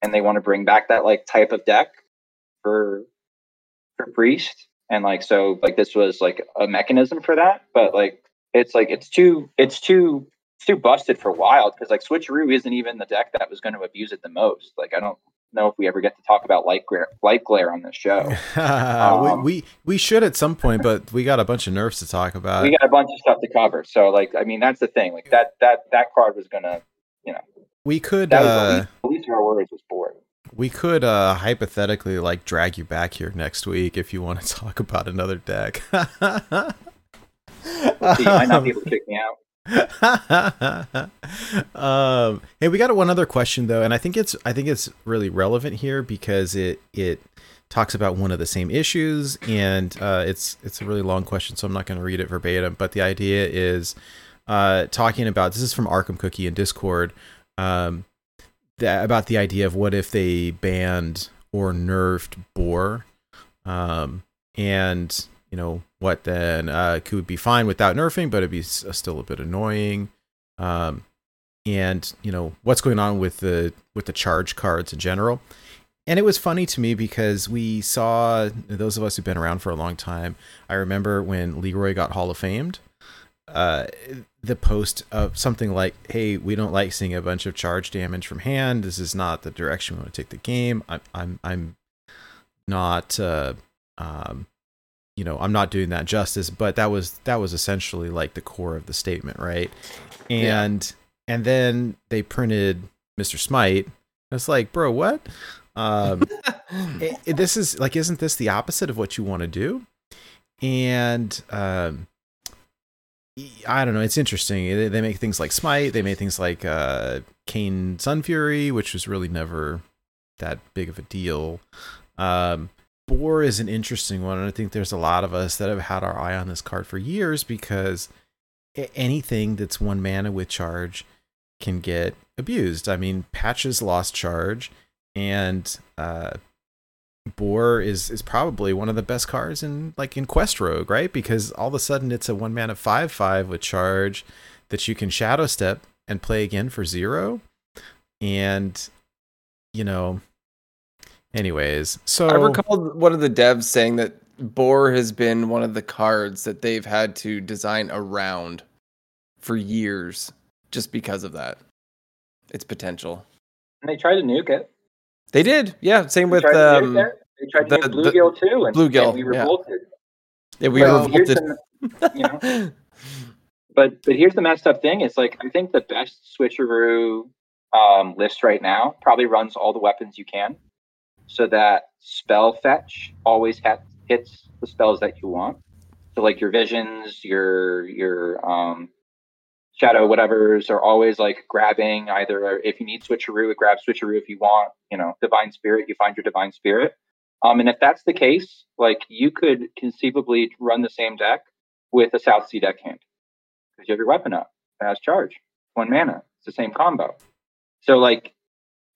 and they want to bring back that like type of deck for for priest. And like so, like this was like a mechanism for that, but like it's like it's too it's too too busted for wild because like switcheroo isn't even the deck that was going to abuse it the most. Like I don't know if we ever get to talk about light glare light glare on this show. Um, we, we we should at some point but we got a bunch of nerfs to talk about we got a bunch of stuff to cover. So like I mean that's the thing. Like that that that card was gonna you know we could that uh the least, our worries was bored. We could uh hypothetically like drag you back here next week if you want to talk about another deck. So you might not be able to kick me out. Um, hey, we got one other question though, and I think it's I think it's really relevant here because it it talks about one of the same issues, and uh, it's it's a really long question, so I'm not going to read it verbatim. But the idea is uh, talking about this is from Arkham Cookie in Discord um, that, about the idea of what if they banned or nerfed Boar, um, and you know what then uh, could be fine without nerfing, but it'd be still a bit annoying. Um, and you know what's going on with the with the charge cards in general. And it was funny to me because we saw those of us who've been around for a long time. I remember when Leroy got Hall of Famed, uh, the post of something like, "Hey, we don't like seeing a bunch of charge damage from hand. This is not the direction we want to take the game. I'm I'm I'm not uh, um, you know i'm not doing that justice but that was that was essentially like the core of the statement right and and then they printed mr smite it's like bro what um i- i- this is like isn't this the opposite of what you want to do and um I don't know. It's interesting. They, they make things like Smite. They made things like uh, Kayn Sunfury, which was really never that big of a deal. Um, Boar is an interesting one, and I think there's a lot of us that have had our eye on this card for years because anything that's one mana with charge can get abused. I mean, Patches lost charge, and uh, Boar is is probably one of the best cards in like in Quest Rogue, right? Because all of a sudden it's a one mana five five with charge that you can Shadow Step and play again for zero, and you know. Anyways, so I recall one of the devs saying that Boar has been one of the cards that they've had to design around for years just because of that. Its potential. And they tried to nuke it. They did, yeah. Same They with um. They tried to the- nuke the- bluegill too, and Bluegill, and we revolted. yeah, we Well, revolted. the- you know, but but here's the messed up thing: is like I think the best switcheroo um, list right now probably runs all the weapons you can, so that spell fetch always ha- hits the spells that you want. So like your visions, your your um, shadow whatever's are always like grabbing either if you need switcheroo, it grabs switcheroo. If you want, you know, divine spirit, you find your divine spirit. Um, and if that's the case, like you could conceivably run the same deck with a South Sea deckhand because you have your weapon up. It has charge, one mana. It's the same combo. So like,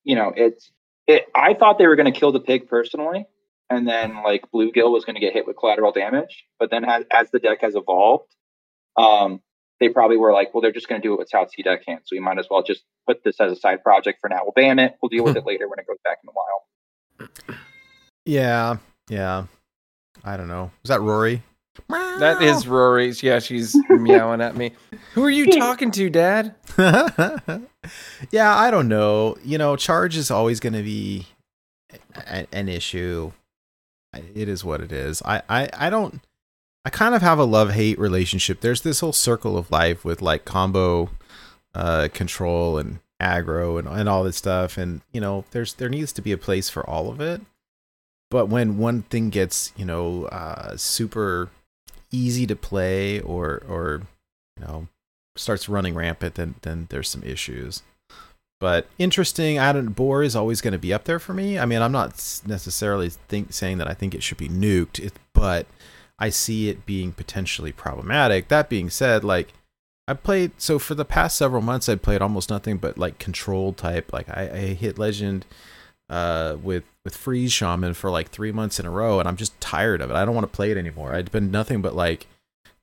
you know, it's it. I thought they were going to kill the pig personally, and then like bluegill was going to get hit with collateral damage. But then as, as the deck has evolved, um, they probably were like, well, they're just going to do it with South Sea deckhand, so we might as well just put this as a side project for now. We'll ban it. We'll deal with it later when it goes back in the wild. Yeah, yeah. I don't know. Was that Rory? That is Rory's. Yeah, she's meowing at me. Who are you talking to, Dad? yeah, I don't know. You know, charge is always going to be a- an issue. It is what it is. I, I, I don't. I kind of have a love hate relationship. There's this whole circle of life with like combo uh, control and aggro and, and all this stuff. And you know, there's there needs to be a place for all of it. But when one thing gets you know uh, super easy to play or or you know starts running rampant, then then there's some issues. But interesting. I don't. Boar is always going to be up there for me. I mean, I'm not necessarily think saying that I think it should be nuked, it, but I see it being potentially problematic. That being said, like I played so for the past several months, I played almost nothing but like control type. Like I, I hit legend uh, with with freeze shaman for like three months in a row, and I'm just tired of it. I don't want to play it anymore. I'd been nothing but like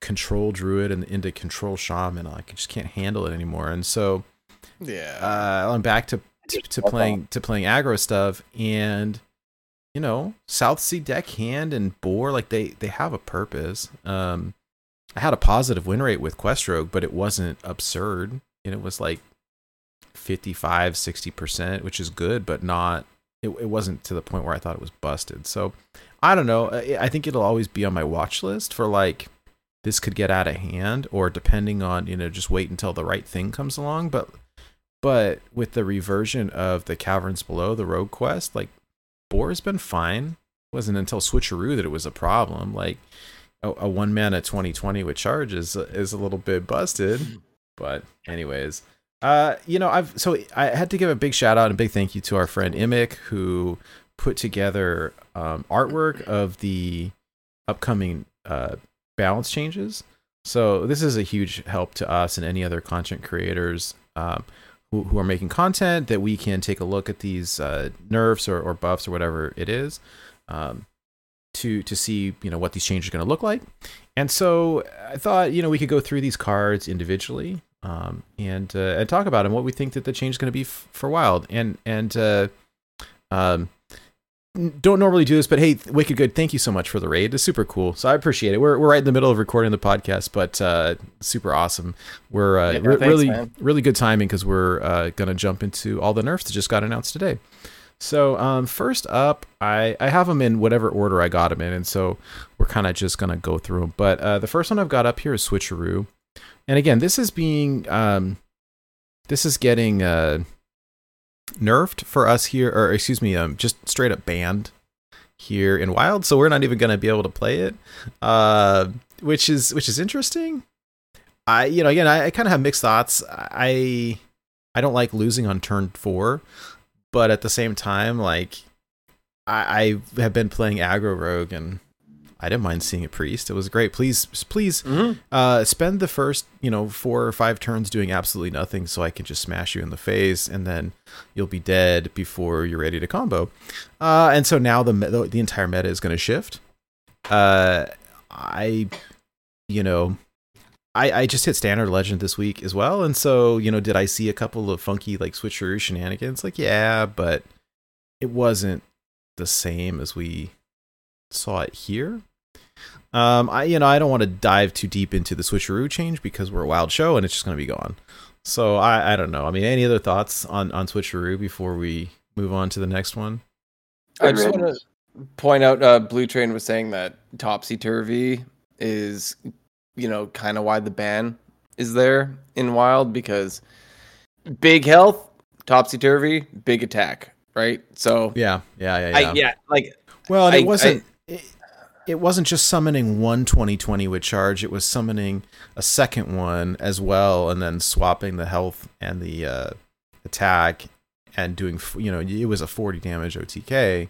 control druid and into control shaman. Like I just can't handle it anymore. And so Yeah. uh, I'm back to to, to playing to playing aggro stuff, and you know South Sea deckhand and boar like they they have a purpose. Um, I had a positive win rate with Questrogue, but it wasn't absurd. And it was like 55, 60 percent, which is good, but not. It, it wasn't to the point where I thought it was busted. So I don't know. I, I think it'll always be on my watch list for like this could get out of hand, or depending on you know just wait until the right thing comes along. But but with the reversion of the caverns below the rogue quest like boar has been fine it wasn't until switcheroo that it was a problem like a, a one mana 2020 with charge is, is a little bit busted hmm. but anyways uh you know i've so i had to give a big shout out and big thank you to our friend imic who put together um, artwork of the upcoming uh balance changes. So this is a huge help to us and any other content creators um, who, who are making content that we can take a look at these uh, nerfs or, or buffs or whatever it is um, to to see you know what these changes are going to look like. And so i thought you know we could go through these cards individually um, and uh, and talk about and what we think that the change is going to be f- for wild and and uh, um, don't normally do this, but hey, Wicked Good, thank you so much for the raid. It's super cool. So I appreciate it. We're, we're right in the middle of recording the podcast, but uh, super awesome. We're uh, Yeah, re- thanks, really man. really good timing because we're uh, gonna jump into all the nerfs that just got announced today. So um, first up, I I have them in whatever order I got them in, and so we're kind of just gonna go through them. But uh, the first one I've got up here is Switcheroo, and again, this is being um, this is getting uh, nerfed for us here, or excuse me, um, just straight up banned here in Wild. So we're not even gonna be able to play it, uh, which is which is interesting. I you know again I, I kind of have mixed thoughts. I I don't like losing on turn four, but at the same time like I, I have been playing aggro rogue and I didn't mind seeing a priest. It was great. Please please Mhm. uh, spend the first you know four or five turns doing absolutely nothing so I can just smash you in the face and then you'll be dead before you're ready to combo. Uh, and so now the the, the entire meta is going to shift. Uh, I you know I, I just hit standard legend this week as well, and so you know, did I see a couple of funky like switcheroo shenanigans? Like, yeah, but it wasn't the same as we saw it here. Um, I you know I don't want to dive too deep into the switcheroo change because we're a wild show and it's just going to be gone. So I I don't know. I mean, any other thoughts on on switcheroo before we move on to the next one? I just want to point out uh, Blue Train was saying that topsy turvy is, you know, kind of why the ban is there in Wild because big health, topsy turvy, big attack, right? So Yeah, yeah, yeah, yeah. I yeah, like Well, and I- it wasn't. it, it wasn't just summoning one 2020 with charge. It was summoning a second one as well, and then swapping the health and the uh, attack, and doing. You know, it was a 40 damage OTK,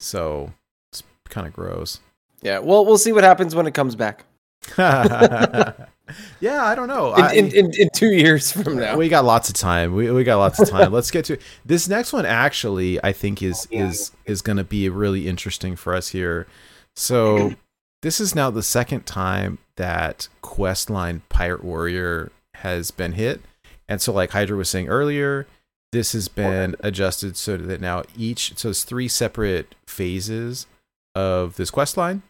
so it's kind of gross. yeah. Well, we'll see what happens when it comes back yeah, I don't know. in, I- in, in, in two years from now. We got lots of time. We, we got lots of time. Let's get to it. this next one. Actually, I think is is is going to be really interesting for us here. So this is now the second time that Questline Pirate Warrior has been hit, and so like Hydra was saying earlier, this has been adjusted so that now each so it's three separate phases of this quest line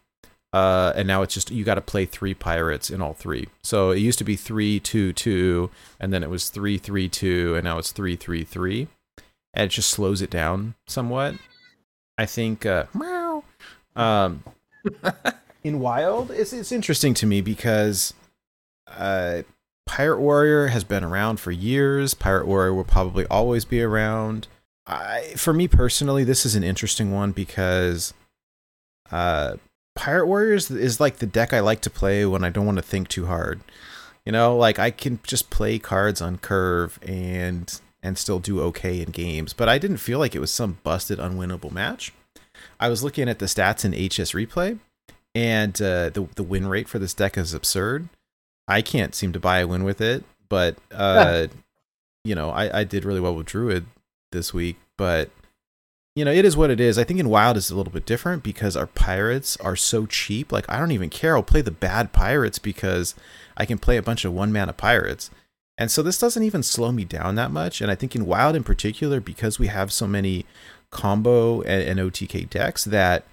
uh, and now it's just you got to play three pirates in all three. So it used to be three two two, and then it was three three two, and now it's three three three, and it just slows it down somewhat. I think. Uh. Um, in Wild, it's it's interesting to me because uh, Pirate Warrior has been around for years. Pirate Warrior will probably always be around. I, for me personally, this is an interesting one because uh, Pirate Warriors is like the deck I like to play when I don't want to think too hard. You know, like I can just play cards on curve and and still do okay in games, but I didn't feel like it was some busted unwinnable match. I was looking at the stats in HS replay and uh, the the win rate for this deck is absurd. I can't seem to buy a win with it, but uh, you know, I, I did really well with Druid this week, but you know, it is what it is. I think in Wild is a little bit different because our pirates are so cheap. Like I don't even care. I'll play the bad pirates because I can play a bunch of one mana pirates. And so this doesn't even slow me down that much. And I think in Wild in particular, because we have so many combo and, and OTK decks that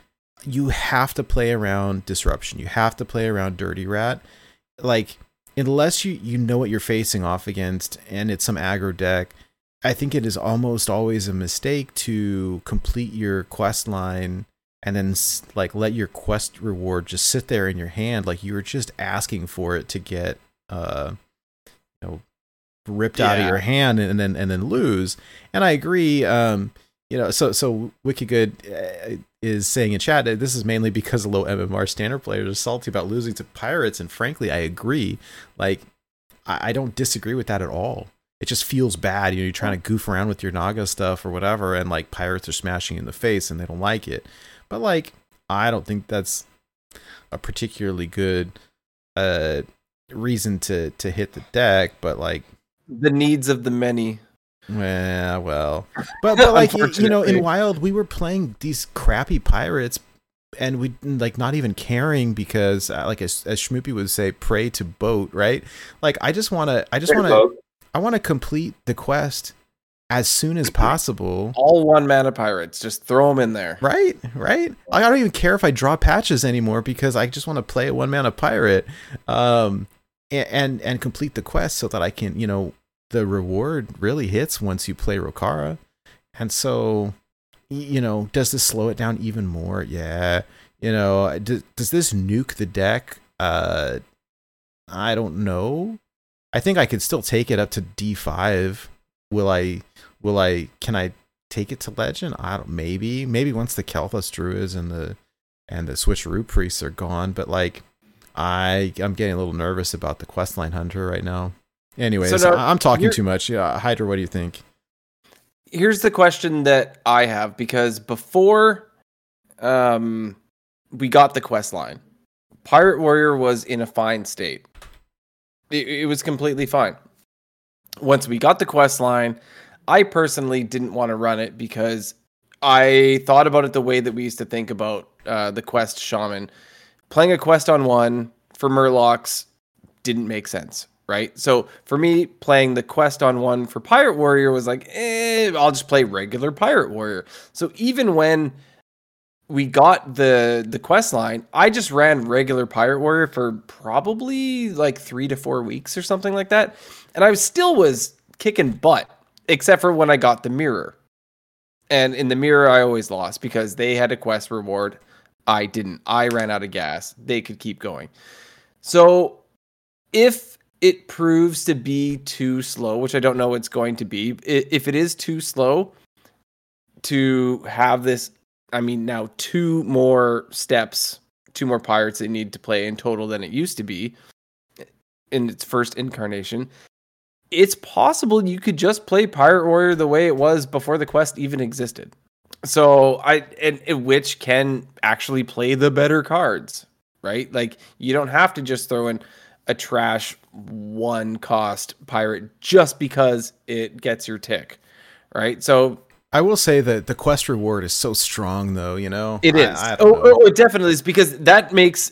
you have to play around disruption. You have to play around dirty rat. Like unless you you know what you're facing off against and it's some aggro deck, I think it is almost always a mistake to complete your quest line and then like let your quest reward just sit there in your hand like you were just asking for it to get uh you know ripped out of your hand and then and then lose. And I agree um you know so so wicked good uh, is saying in chat that this is mainly because low mmr standard players are salty about losing to pirates. And frankly i agree. Like i, I don't disagree with that at all. It just feels bad. You know you're trying to goof around with your naga stuff or whatever and like pirates are smashing in the face and they don't like it. But like i don't think that's a particularly good uh reason to to hit the deck but like the needs of the many. Well, well, but but like you know, in Wild, we were playing these crappy pirates, and we like not even caring because, uh, like as as Schmoopy would say, pray to boat, right? Like I just want to, I just want to, I want to complete the quest as soon as possible. All one mana pirates. Just throw them in there. Right, right. I don't even care if I draw patches anymore because I just want to play a one mana pirate, um, a- and and complete the quest so that I can, you know, the reward really hits once you play Rokara, and so, you know, does this slow it down even more? Yeah, you know, does, does this nuke the deck? Uh, I don't know. I think I could still take it up to D five. Will I? Will I? Can I take it to legend? I don't. Maybe. Maybe once the Kael'thas druids and the and the switcheroo priests are gone. But like, I I'm getting a little nervous about the questline hunter right now. Anyways, So I'm talking too much. Yeah, Hydra, what do you think? here's the question that I have because before um we got the quest line, Pirate Warrior was in a fine state. It, it was completely fine. Once we got the quest line, I personally didn't want to run it because I thought about it the way that we used to think about uh, the quest shaman. Playing a quest on one for Murlocs didn't make sense, right? So for me, playing the quest on one for Pirate Warrior was like, eh, I'll just play regular Pirate Warrior. So even when we got the the quest line, I just ran regular Pirate Warrior for probably like three to four weeks or something like that, and I still was kicking butt, except for when I got the mirror. And in the mirror, I always lost because they had a quest reward. I didn't. I ran out of gas. They could keep going. So if it proves to be too slow, which I don't know it's going to be, if it is too slow to have this, I mean, now two more steps, two more pirates they need to play in total than it used to be in its first incarnation. It's possible you could just play Pirate Warrior the way it was before the quest even existed. So I and, and which can actually play the better cards, right? Like you don't have to just throw in a trash one cost pirate just because it gets your tick, right? So I will say that the quest reward is so strong, though. You know, it I- is. I oh, don't oh, know. oh, it definitely is because that makes.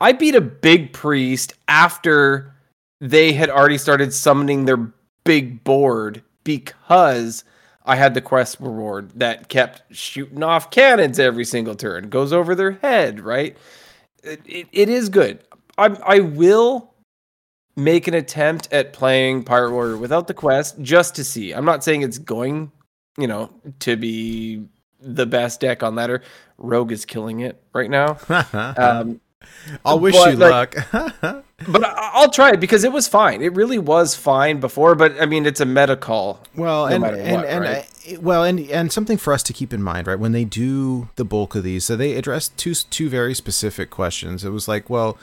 I beat a big priest after they had already started summoning their big board because I had the quest reward that kept shooting off cannons every single turn, goes over their head, right? It, it, it is good. I I will make an attempt at playing Pirate Warrior without the quest just to see. I'm not saying it's going, you know, to be the best deck on ladder. Rogue is killing it right now. Um, I'll wish but, you like- luck. but I- I'll try it because it was fine. It really was fine before. But I mean, it's a meta call. Well, no and and, what, and right? uh, well, and and something for us to keep in mind, right? When they do the bulk of these, so they address two two very specific questions. It was like, well,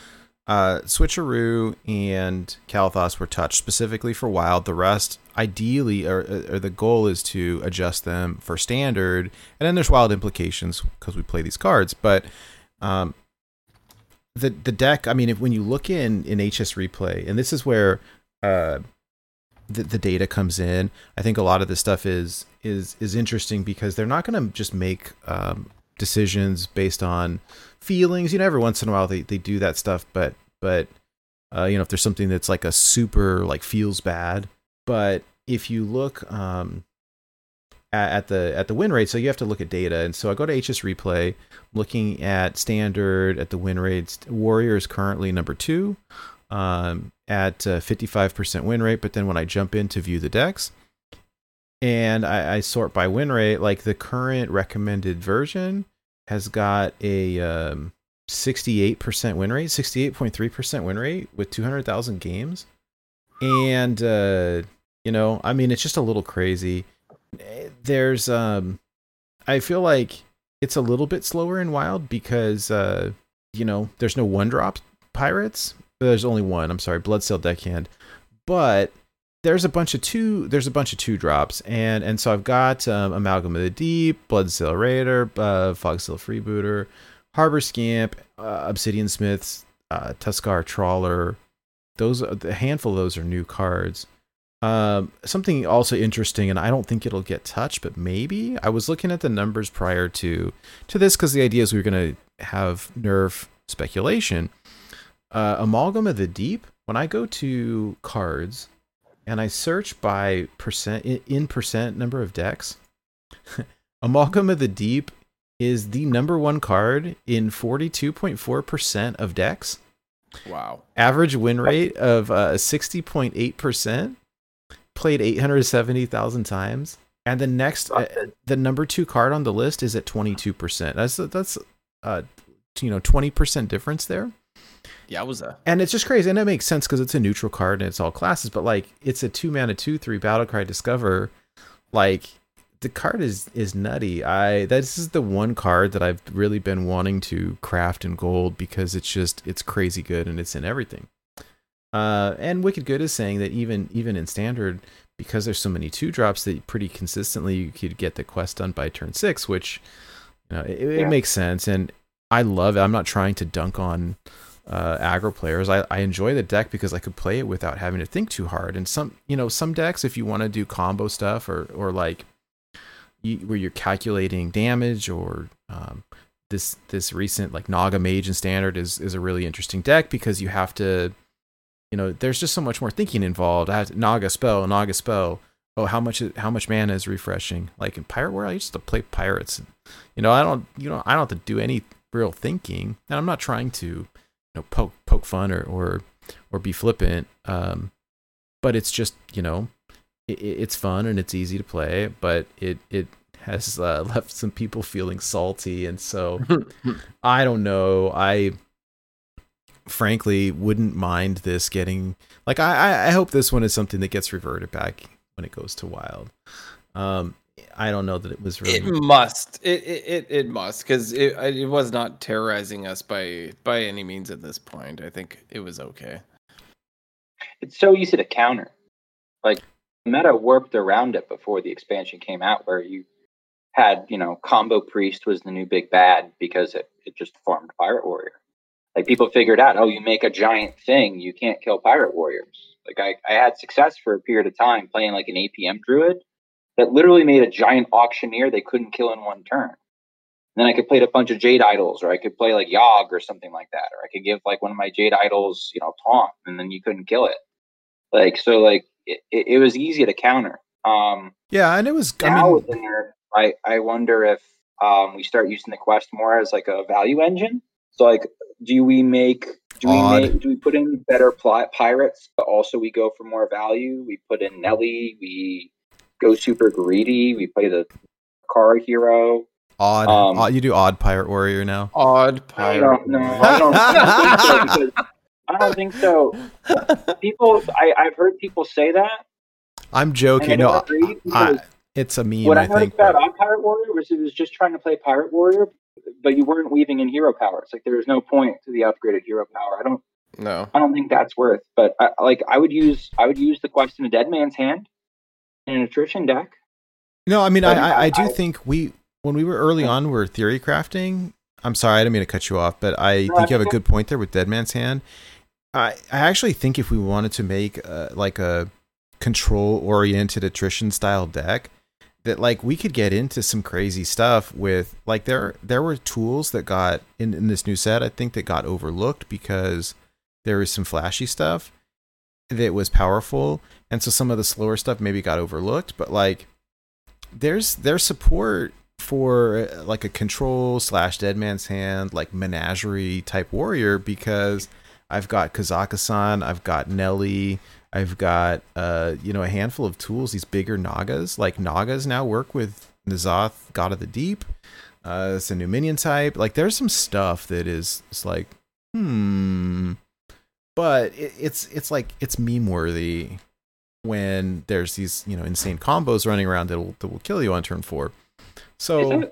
uh, Switcheroo and Kalathos were touched specifically for Wild. The rest, ideally, or, or the goal is to adjust them for Standard, and then there's Wild implications because we play these cards, but. Um, the the deck, I mean, if when you look in in HS replay, and this is where uh, the, the data comes in. I think a lot of this stuff is is is interesting because they're not going to just make um, decisions based on feelings. You know, every once in a while they, they do that stuff, but but uh, you know if there's something that's like a super like feels bad. But if you look um, at, at the at the win rate, so you have to look at data. And so I go to HS replay, looking at standard at the win rates. Warrior is currently number two um, at uh, 55% win rate. But then when I jump in to view the decks and I, I sort by win rate, like the current recommended version has got a um, 68% win rate, 68.3% win rate with 200,000 games. And, uh, you know, I mean, it's just a little crazy. There's, um, I feel like it's a little bit slower in Wild because, uh, you know, there's no one drop pirates there's only one. I'm sorry, Bloodsail Deckhand, but there's a bunch of two. There's a bunch of two drops, and and so I've got um, Amalgam of the Deep, Bloodsail Raider, uh, Fogsail Freebooter, Harbor Scamp, uh, Obsidian Smiths, uh, Trawler. Those a handful of those are new cards. Um, something also interesting, and I don't think it'll get touched, but maybe I was looking at the numbers prior to to this because the idea is we were going to have nerf speculation uh, Amalgam of the Deep, when I go to cards and I search by percent in, percent number of decks, Amalgam of the Deep is the number one card in 42.4% of decks. Wow. Average win rate of uh, 60.8%. Played 870,000 times. And the next, uh, the number two card on the list is at 22%. That's, that's, uh, you know, 20% difference there Yeah, it was a. and it's just crazy and it makes sense because it's a neutral card and it's all classes but like it's a two mana two three battle cry discover like the card is is nutty i this is the one card that i've really been wanting to craft in gold because it's just it's crazy good and it's in everything uh and wicked good is saying that even even in standard because there's so many two drops that pretty consistently you could get the quest done by turn six which you know it, it Yeah. makes sense and i love it i'm not trying to dunk on uh, aggro players. I, I enjoy the deck because I could play it without having to think too hard. And some, you know, some decks, if you want to do combo stuff or, or like you, where you're calculating damage or um, this, this recent like Naga Mage in standard is, is a really interesting deck because you have to, you know, there's just so much more thinking involved. I have Naga spell, Naga spell. oh how much how much mana is refreshing. Like in Pirate World, I used to play pirates. You know, I don't you know I don't have to do any real thinking, and I'm not trying to know poke poke fun or or or be flippant. Um, but it's just you know it, it's fun and it's easy to play, but it it has uh, left some people feeling salty, and so I don't know. I frankly wouldn't mind this getting like I I- I hope this one is something that gets reverted back when it goes to wild. Um, I don't know that it was really. It must. It it it, it must because it it was not terrorizing us by by any means at this point. I think it was okay. It's so easy to counter. Like meta warped around it before the expansion came out, where you had you know combo priest was the new big bad because it it just formed pirate warrior. Like people figured out, oh, you make a giant thing, you can't kill pirate warriors. Like I, I had success for a period of time playing like an APM druid that literally made a giant auctioneer they couldn't kill in one turn. then I could play a bunch of Jade Idols, or I could play like Yogg or something like that, or I could give like one of my Jade Idols, you know, taunt, and then you couldn't kill it. Like so, like it, it, was easy to counter. Um, yeah, and it was. I now mean, with the I I wonder if um we start using the quest more as like a value engine. So like, do we make do we Odd. make do we put in better plot pirates, but also we go for more value? We put in Nellie. We go super greedy. We play the car hero. odd, um, odd. You do odd pirate warrior now. Odd I pirate. don't know. I don't, I don't think so. I don't think so. People, I, I've heard people say that. I'm And I joking. No, agree I, it's a meme. what I, I heard think. about but- on Pirate Warrior was it was just trying to play Pirate Warrior, but you weren't weaving in hero powers. Like there was no point to the upgraded hero power. I don't, No. I don't think that's worth. But I, like I would use, I would use the quest in a Dead Man's Hand in an attrition deck. No, I mean, I, I, I do think we when we were early on, we were theory crafting. I'm sorry, I didn't mean to cut you off, but I No, think you have a good point there with Dead Man's Hand. I I actually think if we wanted to make uh, like a control oriented attrition style deck, that like we could get into some crazy stuff with like there there were tools that got in in this new set. I think that got overlooked because there was some flashy stuff that was powerful, and so some of the slower stuff maybe got overlooked. But like there's there's support for uh, like a control slash dead man's hand like menagerie type warrior because I've got Kazakusan, I've got Nellie, I've got uh you know a handful of tools. These bigger Nagas like Nagas now work with N'Zoth, God of the Deep. Uh, it's a new minion type. Like there's some stuff that is it's like hmm, but it, it's it's like it's meme worthy when there's these you know insane combos running around that will that will kill you on turn four. So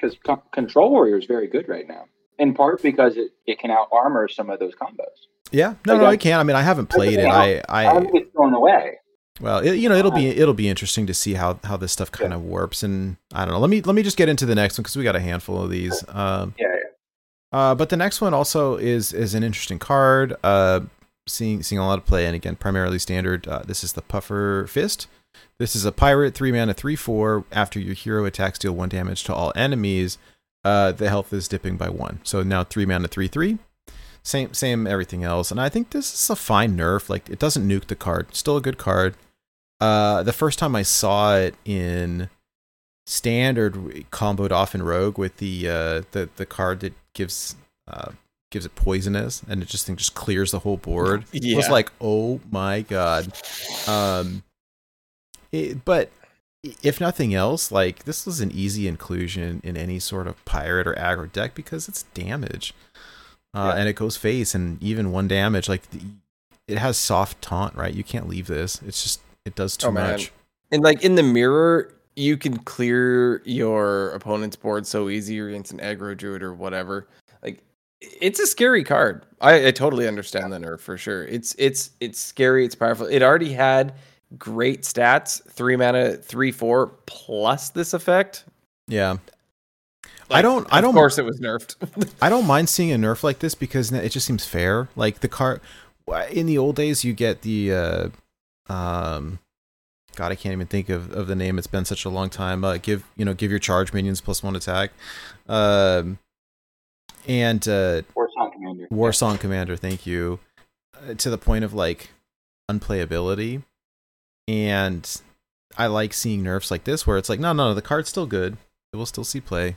Because co- Control Warrior is very good right now. In part because it, it can out armor some of those combos. yeah, no, no, Okay. I can't. I mean, I haven't played it. I, I it's thrown away. well, it, you know, it'll be it'll be interesting to see how how this stuff kind of warps. And I don't know. Let me let me just get into the next one because we got a handful of these. Um, yeah. Uh, but the next one also is is an interesting card. Uh, seeing seeing a lot of play, and again, primarily standard. Uh, this is the Pufferfist. This is a pirate, three mana, three four. After your hero attacks, deal one damage to all enemies. Uh, the health is dipping by one, so now three mana, three three. Same same everything else, and I think this is a fine nerf. Like it doesn't nuke the card, still a good card. Uh, the first time I saw it in standard comboed off in rogue with the uh the the card that gives uh gives it poisonous and it just thing just clears the whole board. It was like oh my god. Um it, but if nothing else like this was an easy inclusion in any sort of pirate or aggro deck because it's damage. Uh, Yeah. and it goes face and even one damage like the, it has soft taunt right? You can't leave this. It's just it does too Oh, much. And like in the mirror, you can clear your opponent's board so easy against an aggro druid or whatever. Like it's a scary card. I, I totally understand the nerf for sure. It's it's it's scary. It's powerful. It already had great stats, three mana, three four plus this effect. yeah I don't- I don't- Of course, it was nerfed. I don't mind seeing a nerf like this because it just seems fair. Like the card in the old days, you get the uh, um, God, I can't even think of, of the name. It's been such a long time. Uh, give you know, give your charge minions plus one attack, um, and uh, War Song Commander. War Song Commander. Thank you. Uh, to the point of like unplayability, and I like seeing nerfs like this where it's like, no, no, the card's still good. It will still see play.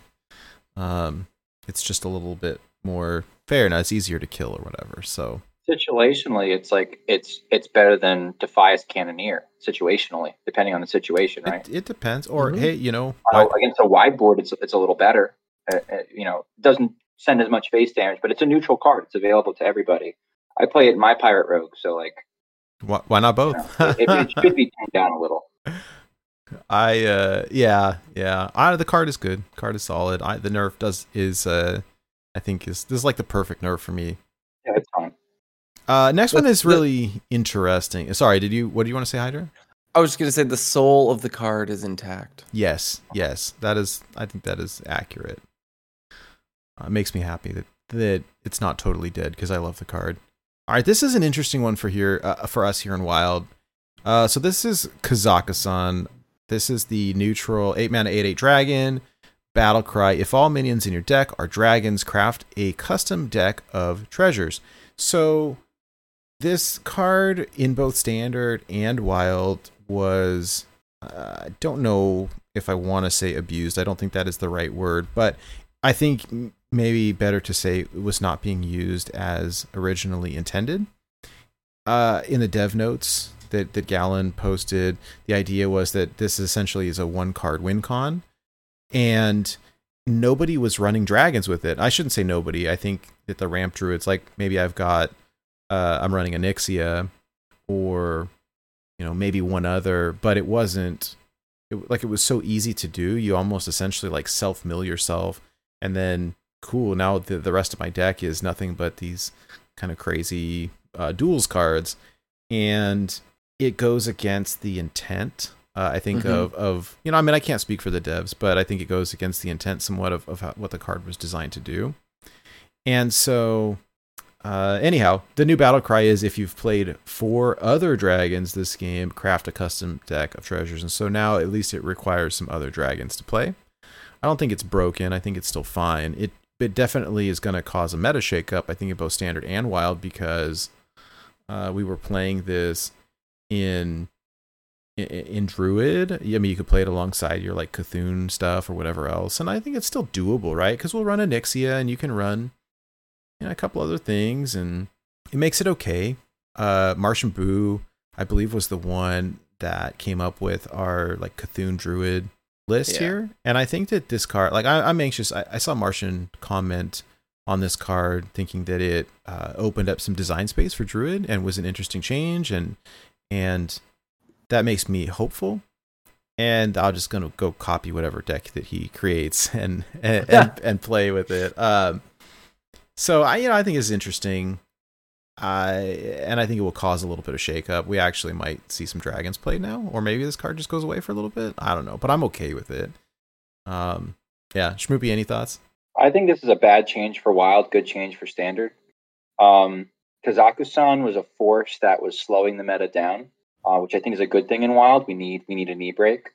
Um, it's just a little bit more fair now. It's easier to kill or whatever. So Situationally, it's like it's it's better than Defias Cannoneer. Situationally, depending on the situation, right? it, it depends. Or Mhm. hey, you know, Uh, why- against a wide board, it's it's a little better. Uh, uh, you know, doesn't send as much face damage, but it's a neutral card. It's available to everybody. I play it in my pirate rogue, so like why, why not you both? know, it, it should be toned down a little. I uh yeah yeah I, the card is good card is solid I the nerf does is uh I think is this is like the perfect nerf for me Yeah, it's fine. Uh next one The- is the- really interesting. Sorry did you what do you want to say Hydra? I was just gonna say the soul of the card is intact. yes yes. That is I think that is accurate. Uh, it makes me happy that that it's not totally dead because I love the card. All right this is an interesting one for here uh, for us here in Wild. Uh so this is Kazakusan this is the neutral 8 mana 8 8 dragon. Battle cry if all minions in your deck are dragons craft a custom deck of treasures. So this card in both standard and wild was uh, i don't know if i want to say abused i don't think that is the right word but i think maybe better to say it was not being used as originally intended uh, in the dev notes that, that Gallon posted, the idea was that this essentially is a one card win con, and nobody was running dragons with it. I shouldn't say nobody. I think that the ramp druids, like maybe I've got, uh, I'm running Onyxia, or you know maybe one other, but it wasn't. It, like it was so easy to do. You almost essentially like self mill yourself, and then cool. Now the the rest of my deck is nothing but these kind of crazy uh, duels cards, and it goes against the intent. Uh, I think Mhm. of of you know I mean I can't speak for the devs, but I think it goes against the intent somewhat of of how, what the card was designed to do. And so, uh, anyhow, the new battle cry is if you've played four other dragons this game, craft a custom deck of treasures. And so now at least it requires some other dragons to play. I don't think it's broken. I think it's still fine. It it definitely is going to cause a meta shakeup. I think in both standard and wild because uh, we were playing this in, in in druid. I mean, you could play it alongside your like Cthulhu stuff or whatever else, and I think it's still doable, right? Because we'll run Onyxia, and you can run you know, a couple other things, and it makes it okay. Uh, Martian Boo, I believe, was the one that came up with our like Cthulhu Druid list Yeah. here, and I think that this card, like, I, I'm anxious. I, I saw Martian comment on this card, thinking that it uh, opened up some design space for Druid and was an interesting change, and and that makes me hopeful. And I'm just gonna go copy whatever deck that he creates and and, and, and play with it. Um, so I, you know, I think it's interesting. I and I think it will cause a little bit of shakeup. We actually might see some dragons played now, or maybe this card just goes away for a little bit. I don't know, but I'm okay with it. Um, yeah, Schmoopy, any thoughts? I think this is a bad change for Wild, good change for Standard. Um, Kazakusan was a force that was slowing the meta down, uh, which I think is a good thing in Wild. We need we need a knee break,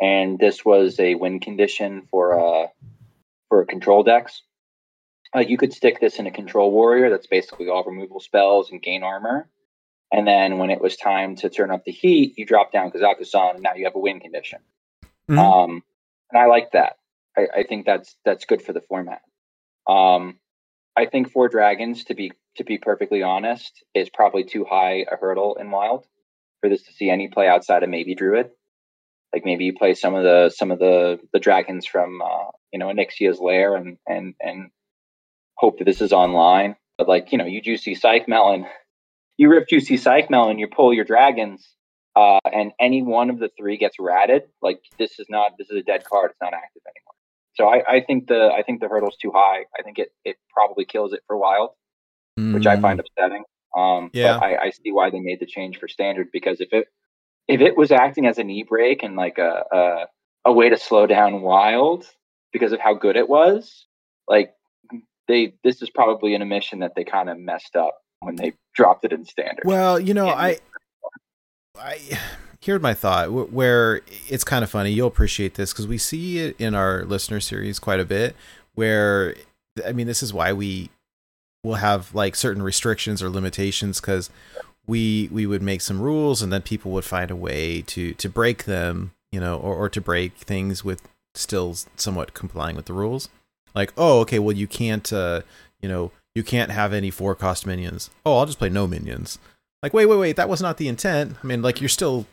and this was a win condition for uh for control decks. Uh, you could stick this in a control warrior that's basically all removal spells and gain armor, and then when it was time to turn up the heat, you drop down Kazakusan, and now you have a win condition. Mhm. Um, and I like that. I, I think that's that's good for the format. Um, I think four dragons, to be to be perfectly honest, is probably too high a hurdle in wild for this to see any play outside of maybe druid. Like maybe you play some of the some of the the dragons from uh, you know Onyxia's lair and and and hope that this is online. But like you know you juicy psych melon, you rip juicy psych melon, you pull your dragons, uh, and any one of the three gets ratted, like this is not this is a dead card. It's not active anymore. So I, I think the I think the hurdle's too high. I think it it probably kills it for wild, which I Mm, find upsetting. Um, Yeah. but I, I see why they made the change for standard because if it if it was acting as a knee break and like a a, a way to slow down wild because of how good it was, like they this is probably an omission that they kind of messed up when they dropped it in standard. Well, you know, Yeah. I, I here's my thought where it's kind of funny. You'll appreciate this because we see it in our listener series quite a bit. Where I mean, this is why we will have like certain restrictions or limitations because we we would make some rules and then people would find a way to to break them you know or, or to break things with still somewhat complying with the rules like oh okay well you can't uh you know you can't have any four cost minions. Oh i'll just play no minions. Like wait wait wait that was not the intent. I mean like you're still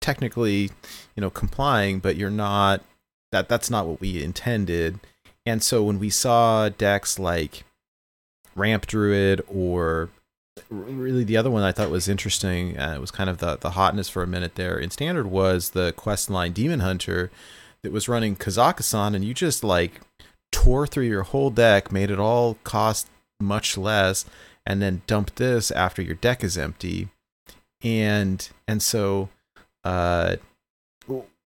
technically you know complying but you're not that that's not what we intended. And so when we saw decks like ramp druid or really the other one I thought was interesting, uh, it was kind of the the hotness for a minute there in standard was the quest line Demon Hunter that was running Kazakusan, and you just like tore through your whole deck, made it all cost much less, and then dumped this after your deck is empty, and and so uh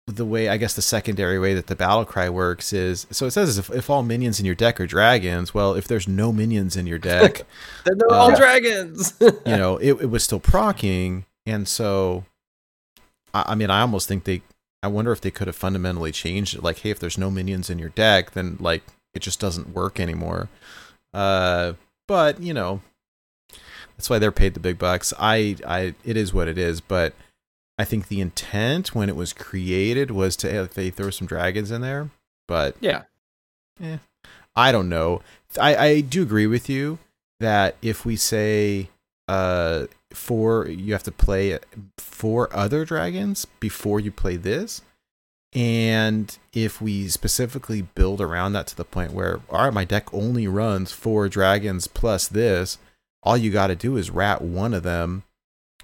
the way I guess the secondary way that the battle cry works is so it says if, if all minions in your deck are dragons, well, if there's no minions in your deck, then they're all dragons. you know, it, it was still procking, and so I, I mean, I almost think they. I wonder if they could have fundamentally changed it. Like, hey, if there's no minions in your deck, then like it just doesn't work anymore. Uh, but you know, that's why they're paid the big bucks. I, I, it is what it is. But I think the intent when it was created was to hey, they throw some dragons in there. But yeah, eh, I don't know. I, I do agree with you that if we say uh four you have to play four other dragons before you play this. And if we specifically build around that to the point where all right my deck only runs four dragons plus this all you got to do is rat one of them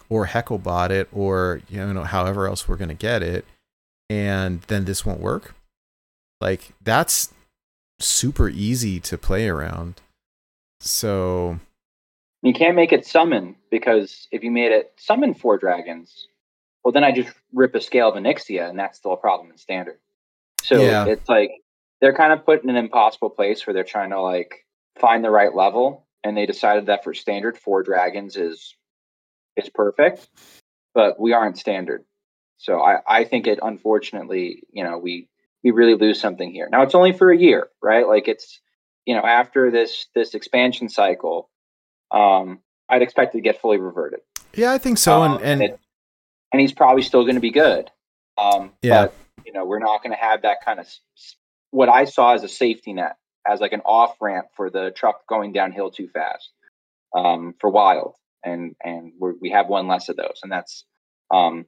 or heckle hecklebot it or you know however else we're going to get it and then this won't work. Like that's super easy to play around. So You can't make it summon because if you made it summon four dragons, well, then I just rip a scale of Onyxia, and that's still a problem in standard. So Yeah. it's like they're kind of put in an impossible place where they're trying to like find the right level, and they decided that for standard, four dragons is is perfect, but we aren't standard. So I, I think it unfortunately, you know, we we really lose something here. Now it's only for a year, right? Like it's you know after this this expansion cycle um, I'd expect it to get fully reverted. yeah i think so Um, and and it- and he's probably still going to be good. Um, Yeah. But you know, we're not going to have that kind of s- s- what I saw as a safety net, as like an off ramp for the truck going downhill too fast um, for wild, and and we're, we have one less of those, and that's um,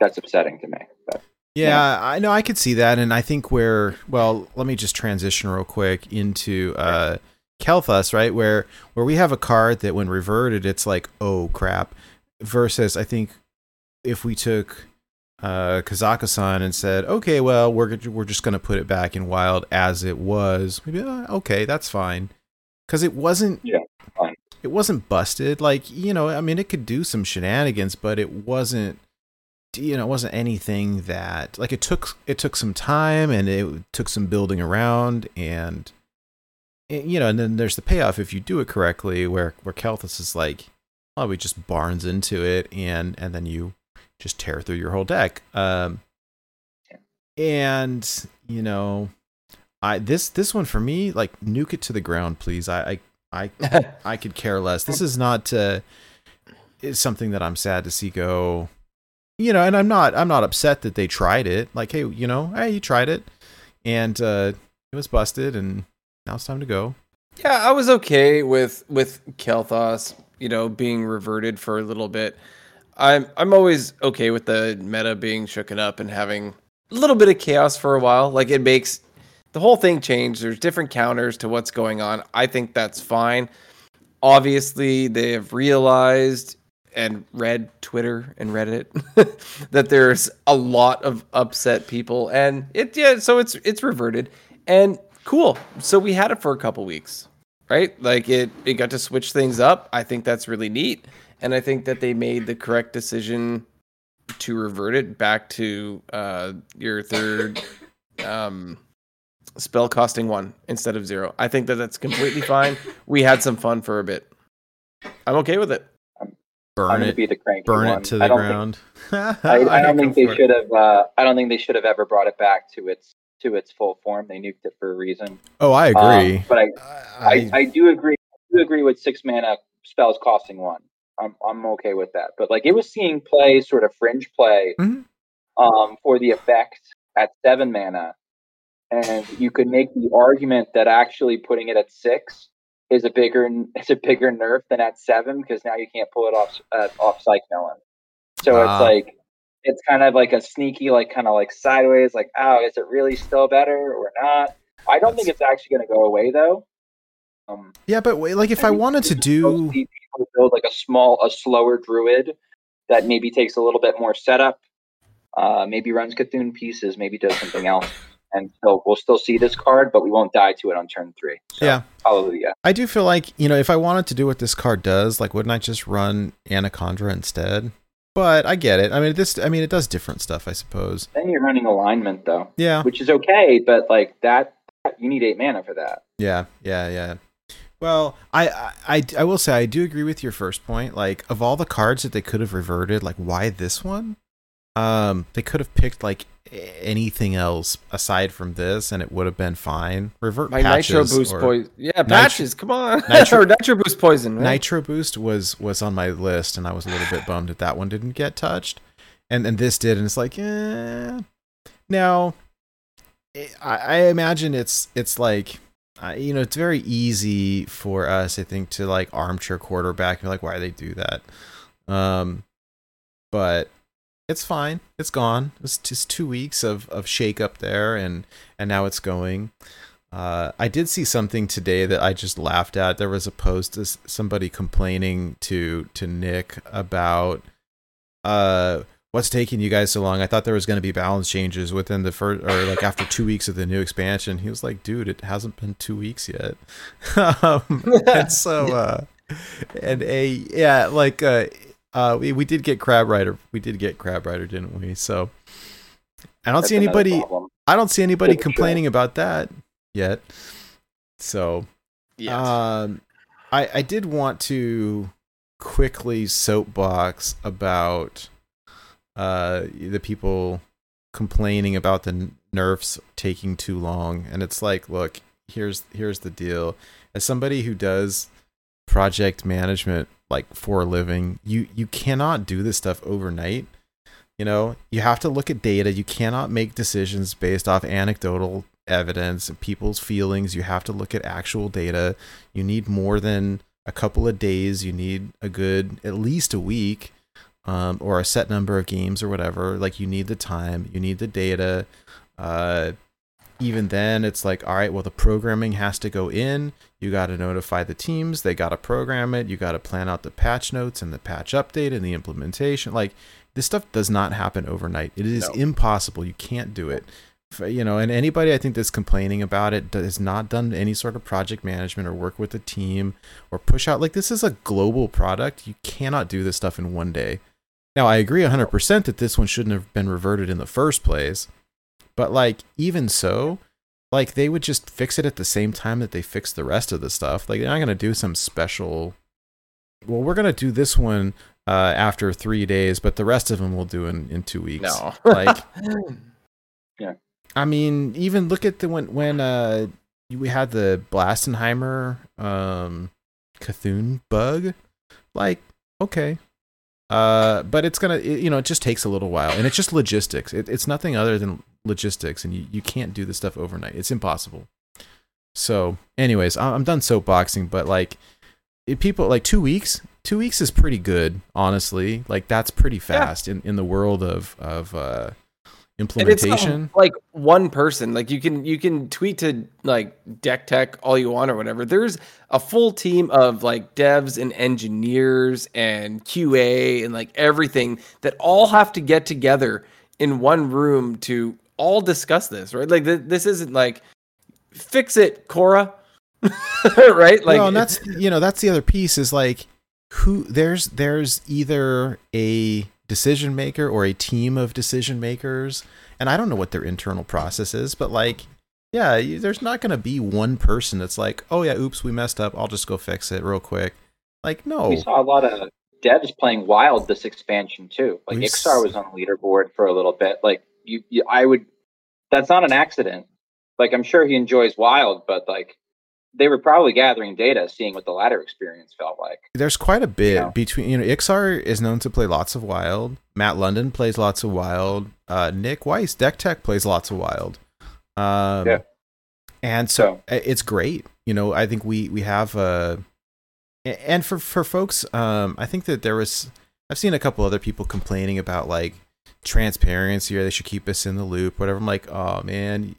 that's upsetting to me. But Yeah, I know I could see that, and I think where well, let me just transition real quick into uh Kael'thas, right? Where where we have a card that when reverted, it's like oh crap, versus I think if we took uh and said okay, well we're we're just gonna put it back in wild as it was, maybe uh, okay, that's fine, because it wasn't Yeah, fine. it wasn't busted. Like you know, I mean, it could do some shenanigans, but it wasn't you know, it wasn't anything that like it took it took some time and it took some building around and you know, and then there's the payoff if you do it correctly where where Kael'thas is like oh, we just barns into it and and then you just tear through your whole deck. Um and you know, I this this one for me like nuke it to the ground please. I I I, I could care less. This is not uh is something that I'm sad to see go you know, and I'm not I'm not upset that they tried it. Like, hey, you know, hey, you tried it, and uh, it was busted, and now it's time to go. Yeah, I was okay with with Kael'thas, you know, being reverted for a little bit. I'm I'm always okay with the meta being shooken up and having a little bit of chaos for a while. Like it makes the whole thing change. There's different counters to what's going on. I think that's fine. Obviously, they have realized and read Twitter and Reddit that there's a lot of upset people, and it yeah, so it's it's reverted and cool. So we had it for a couple weeks, right? Like it it got to switch things up. I think that's really neat, and I think that they made the correct decision to revert it back to uh, your third um, spell costing one instead of zero. I think that that's completely fine. We had some fun for a bit. I'm okay with it. Burn it, be the burn one. it to the don't ground. Think, I, I don't think they for it. should have. Uh, I don't think they should have ever brought it back to its to its full form. They nuked it for a reason. Oh, I Um, agree. but I, I, I, I do agree. I do agree with six mana spells costing one. I'm I'm okay with that. But like it was seeing play, sort of fringe play, Mhm. um, for the effect at seven mana, and you could make the argument that actually putting it at six is a bigger is a bigger nerf than at seven because now you can't pull it off uh, off Psych Melon. So Wow. it's like it's kind of like a sneaky, like kind of like sideways, like oh, is it really still better or not? I don't think it's actually going to go away though. Um, Yeah, but wait, like if I wanted to do build like a small, a slower druid that maybe takes a little bit more setup, uh, maybe runs Cthulhu pieces, maybe does something else, and so we'll still see this card, but we won't die to it on turn three. So, Yeah. hallelujah. I do feel like, you know, if I wanted to do what this card does, like wouldn't I just run Anaconda instead? But I get it. I mean, this I mean, it does different stuff, I suppose. Then you're running alignment though, Yeah. which is okay, but like that, you need eight mana for that. Yeah, yeah, yeah. Well, I, I, I, will say I do agree with your first point. Like, of all the cards that they could have reverted, like, why this one? Um, they could have picked like anything else aside from this, and it would have been fine. Revert My nitro patches boost poison. Yeah, patches. Come on. Nitro- nitro boost poison. Right? Nitro Boost was was on my list, and I was a little bit bummed that that one didn't get touched, and and this did, and it's like, eh. Now, eh, I, I imagine it's it's like, uh, you know, it's very easy for us, I think, to like armchair quarterback and be like, why do they do that? Um, but it's fine. It's gone. It's just two weeks of of shake up there, and and now it's going. Uh, I did see something today that I just laughed at. There was a post of somebody complaining to to Nick about uh what's taking you guys so long. I thought there was going to be balance changes within the first or like after two weeks of the new expansion. He was like, "Dude, it hasn't been two weeks yet." um, and so uh, and a yeah, like uh, uh, we we did get Crab Rider. We did get Crab Rider, didn't we? So I don't That's see anybody. problem. I don't see anybody For sure. complaining about that yet. So, Yes. um, I I did want to quickly soapbox about uh the people complaining about the nerfs taking too long, and it's like, look, here's here's the deal. As somebody who does project management like for a living, you you cannot do this stuff overnight. You know, you have to look at data. You cannot make decisions based off anecdotal evidence and people's feelings. You have to look at actual data. You need more than a couple of days. You need a good, at least a week, um, or a set number of games or whatever. Like, you need the time, you need the data. Uh, even then, it's like, all right, well, the programming has to go in. You got to notify the teams. They got to program it. You got to plan out the patch notes and the patch update and the implementation. Like, this stuff does not happen overnight. It is No. impossible. You can't do it. You know, and anybody I think that's complaining about it has not done any sort of project management or work with a team or push out like this is a global product. You cannot do this stuff in one day. Now, I agree 100% that this one shouldn't have been reverted in the first place. But like even so, like they would just fix it at the same time that they fix the rest of the stuff. Like they're not going to do some special well, we're going to do this one uh, after 3 days, but the rest of them we'll do in in 2 weeks. no. Like Yeah. I mean, even look at the when when uh we had the Blastenheimer um Cthulhu bug. Like, okay. Uh but it's gonna it, you know, it just takes a little while and it's just logistics. It, it's nothing other than logistics and you, you can't do this stuff overnight. It's impossible. So, anyways, I'm done soapboxing, but like it, people like two weeks two weeks is pretty good honestly like that's pretty fast in, in the world of of uh And it's not implementation like one person. Like you can you can tweet to like Deck Tech all you want or whatever. There's a full team of like devs and engineers and QA and like everything that all have to get together in one room to all discuss this, right? Like th- this isn't like fix it, Cora. right? Like well, and that's you know that's the other piece is like who there's there's either a decision maker or a team of decision makers, and I don't know what their internal process is, but like yeah, you- there's not going to be one person that's like, oh yeah, oops, we messed up, I'll just go fix it real quick. Like no, We saw a lot of devs playing wild this expansion too. Like We s- Iksar was on the leaderboard for a little bit. Like you, you, I would. That's not an accident. Like I'm sure he enjoys wild, but like they were probably gathering data, seeing what the latter experience felt like. There's quite a bit Yeah. between you know Iksar is known to play lots of wild. Matt London plays lots of wild. Uh, Nick Weiss, Deck Tech plays lots of wild. Um, Yeah. and so i- it's great. You know, I think we we have uh a- and for for folks, um, I think that there was I've seen a couple other people complaining about like transparency or they should keep us in the loop, whatever. I'm like, oh man,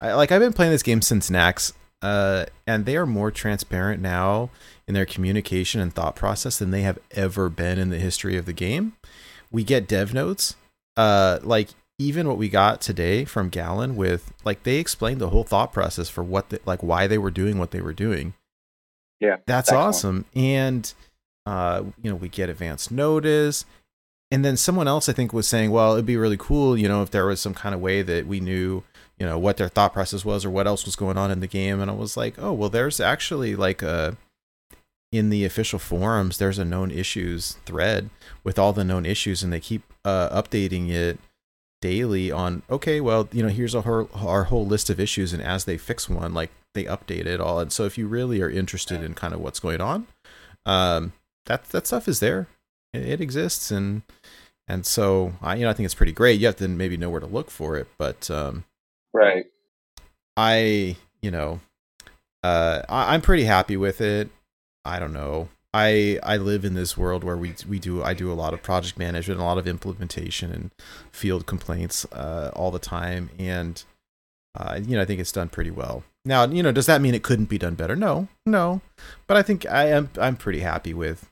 I like I've been playing this game since Naxx, uh, and they are more transparent now in their communication and thought process than they have ever been in the history of the game. We get dev notes, uh, like even what we got today from Gallon with like they explained the whole thought process for what the, like why they were doing what they were doing. Yeah, that's excellent. awesome. And uh, you know, we get advance notice. And then someone else I think was saying, well, it'd be really cool, you know, if there was some kind of way that we knew, you know, what their thought process was or what else was going on in the game. And I was like, oh, well, there's actually like a in the official forums, there's a known issues thread with all the known issues, and they keep uh, updating it daily on okay well you know here's a whole, our whole list of issues and as they fix one like they update it all. And so if you really are interested in kind of what's going on um that that stuff is there. It, it exists. And and so i you know i think it's pretty great. You have to maybe know where to look for it. But um Right. I, you know, uh, I, I'm pretty happy with it. I don't know. I I live in this world where we we do I do a lot of project management, a lot of implementation and field complaints uh, all the time, and uh, you know I think it's done pretty well. Now you know does that mean it couldn't be done better? No, no, but I think I am I'm pretty happy with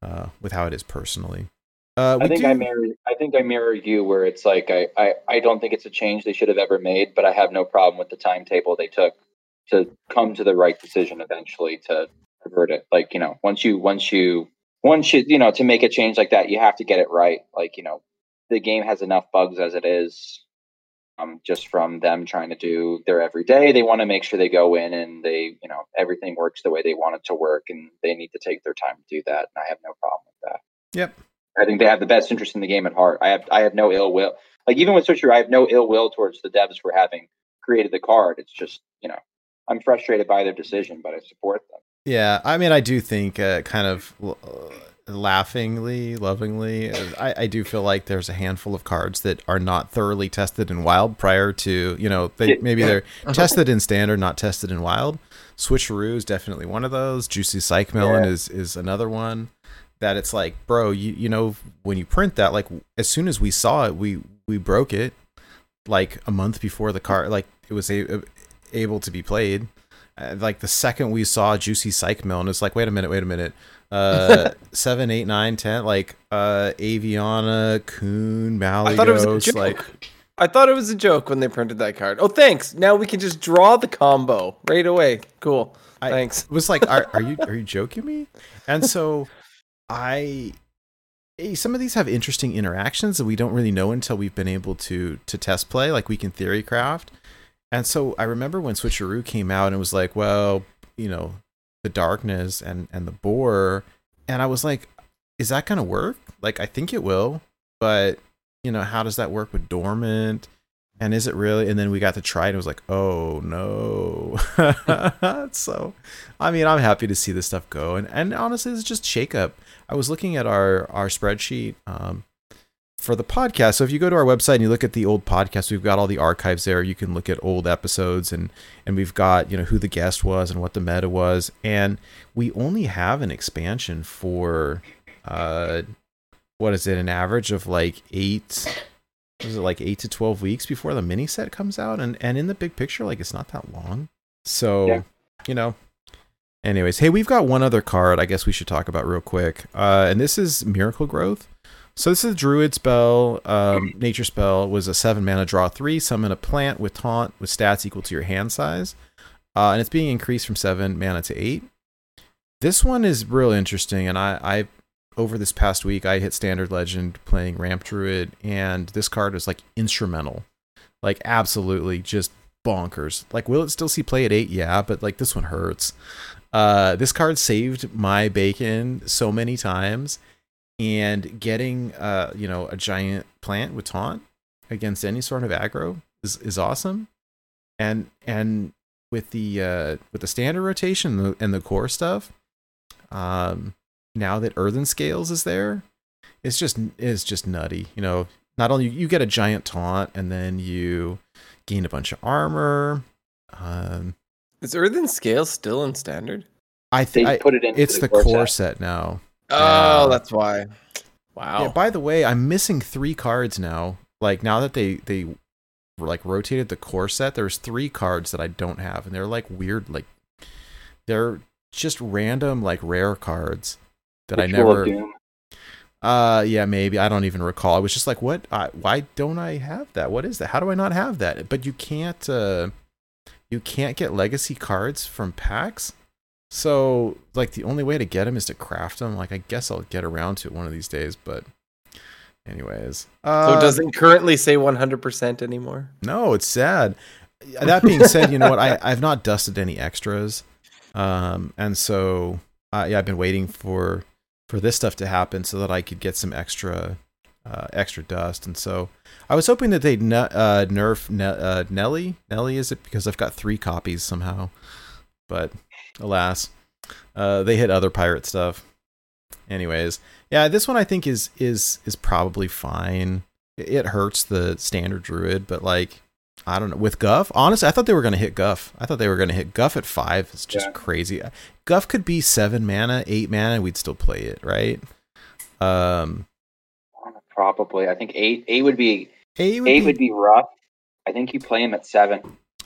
uh, with how it is personally. Uh, I think do- I mirror. I think I mirror you, where it's like I, I, I don't think it's a change they should have ever made, but I have no problem with the timetable they took to come to the right decision eventually to avert it. Like you know, once you, once you, once you, you know, to make a change like that, you have to get it right. Like you know, the game has enough bugs as it is. Um, just from them trying to do their everyday, they want to make sure they go in and they, you know, everything works the way they want it to work, and they need to take their time to do that. And I have no problem with that. Yep. I think they have the best interest in the game at heart. I have I have no ill will. Like even with Switcher, I have no ill will towards the devs for having created the card. It's just you know I'm frustrated by their decision, but I support them. Yeah, I mean, I do think, uh, kind of uh, laughingly, lovingly, uh, I, I do feel like there's a handful of cards that are not thoroughly tested in wild prior to, you know, they maybe they're tested in standard, not tested in wild. Switcheroo is definitely one of those. Juicy Psych Melon Yeah. is is another one that it's like, bro, you you know, when you print that, like as soon as we saw it, we we broke it like a month before the card, like it was a, able to be played uh, like the second we saw Juicy Psych Melon, it's like, wait a minute, wait a minute. Uh, seven, eight, nine, ten, like uh, Aviana, Kun, Malygos, I thought it was a joke. like I thought it was a joke when they printed that card. Oh, thanks. Now we can just draw the combo right away. Cool. I- Thanks. it was like, are, are you are you joking me? And so, I eh, some of these have interesting interactions that we don't really know until we've been able to to test play. Like we can theory craft. And so I remember when Switcheroo came out and it was like, well, you know, the darkness and and the boar, and I was like, is that gonna work? Like I think it will, but you know, how does that work with dormant? And is it really? And then we got to try it. And it was like, oh no. so, I mean, I'm happy to see this stuff go. And and honestly, it's just shake up. I was looking at our our spreadsheet um, for the podcast. So if you go to our website and you look at the old podcast, we've got all the archives there. You can look at old episodes and and we've got you know who the guest was and what the meta was. And we only have an expansion for uh, what is it? An average of like eight was it like eight to twelve weeks before the mini set comes out? And and in the big picture like it's not that long. So Yeah. you know. Anyways hey we've got one other card i guess we should talk about real quick. Uh and this is miracle growth. So this is a druid spell. Um nature spell was a seven mana draw three summon a plant with taunt with stats equal to your hand size. Uh and it's being increased from seven mana to eight. This one is real interesting and i i over this past week, I hit Standard Legend playing Ramp Druid, and this card was like instrumental, like absolutely just bonkers. Like, will it still see play at eight? Yeah, but like this one hurts. Uh, this card saved my bacon so many times, and getting uh, you know, a giant plant with taunt against any sort of aggro is is awesome, and and with the uh, with the standard rotation and the, and the core stuff. Um, now that Earthen Scales is there, it's just it's just nutty. You know, not only you get a giant taunt and then you gain a bunch of armor. Um, Is Earthen Scale still in standard? I They think put it in. it's the core set now. Oh, Yeah. that's why. Wow. Yeah, by the way, I'm missing three cards now. Like now that they they like rotated the core set, there's three cards that I don't have, and they're like weird, like they're just random like rare cards that I never. Uh, yeah, maybe I don't even recall. I was just like, what? I, why don't I have that? What is that? How do I not have that? But you can't. Uh, you can't get legacy cards from packs. So like the only way to get them is to craft them. Like I guess I'll get around to it one of these days. But anyways, so uh, it doesn't currently say 100% anymore. no, it's sad. That being said, you know what? I I've not dusted any extras, um, and so uh, yeah, I've been waiting for for this stuff to happen so that I could get some extra uh, extra dust. And so I was hoping that they'd ne- uh, nerf ne- uh, Nellie. Nellie is it because I've got three copies somehow, but alas, uh, they hit other pirate stuff. Anyways, yeah, this one I think is is is probably fine. It hurts the standard druid, but like I don't know with Guff. Honestly, I thought they were going to hit Guff. I thought they were going to hit Guff at five. It's just Yeah. crazy. Guff could be seven mana, eight mana. We'd still play it, right? Um, Probably. I think eight. Eight would be. eight would Eight be, would be rough. I think you play him at seven.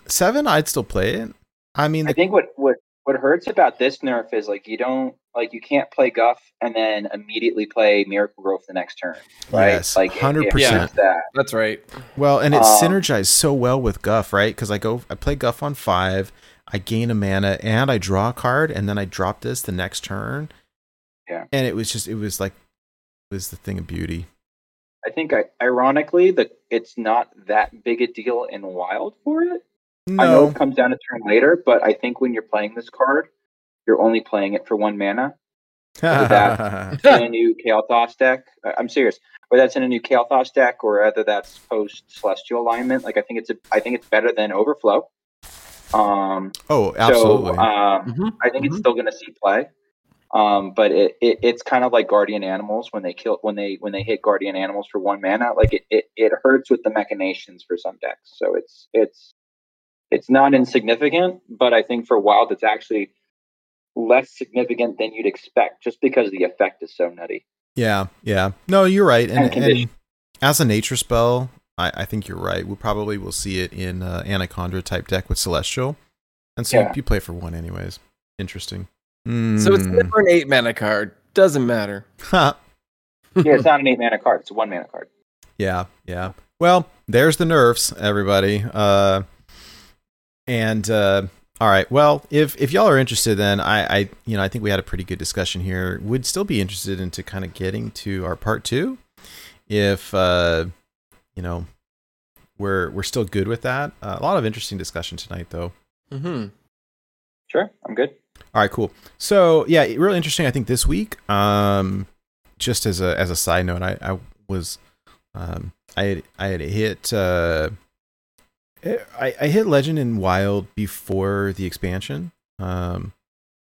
seven. I'd still play it. I mean, I think what what what hurts about this nerf is like you don't like you can't play Guff and then immediately play Miracle Growth the next turn, right? Yes, like it- it 100%. That That's right. well, and it um, synergized so well with Guff, right? Because I go, I play Guff on five. I gain a mana and I draw a card, and then I drop this the next turn. Yeah. and it was just, it was like, it was the thing of beauty. I think I, ironically that it's not that big a deal in Wild for it. No. I know it comes down a turn later, but I think when you're playing this card, you're only playing it for one mana. that- in a new Kael'thas deck. I'm serious. Whether that's in a new Kael'thas deck or whether that's post Celestial alignment, like I think it's a, I think it's better than Overflow. Um, oh, absolutely. So, um, Mhm. I think it's Mhm. still going to see play. Um, but it, it it's kind of like guardian animals when they kill when they when they hit guardian animals for one mana. Like it, it, it hurts with the machinations for some decks. So it's it's it's not insignificant, but I think for wild it's actually less significant than you'd expect, just because the effect is so nutty. Yeah, yeah. No, you're right. And, And and as a nature spell, I, I think you're right. We probably will see it in uh, Anaconda type deck with Celestial. And so Yeah. you play for one anyways. Interesting. So it's Hmm. never an eight mana card. Doesn't matter. Ha. yeah, it's not an eight mana card; it's a one mana card. yeah, yeah. Well, there's the nerfs, everybody. Uh, and uh, all right. Well, if if y'all are interested, then I, I you know I think we had a pretty good discussion here. Would still be interested into kind of getting to our part two, if uh, you know we're we're still good with that. Uh, a lot of interesting discussion tonight, though. Mm-hmm. Sure, I'm good. All right, cool. So yeah, really interesting. I think this week, um, just as a as a side note, I, I was, um, I had I had hit, uh, I I hit Legend in Wild before the expansion, um,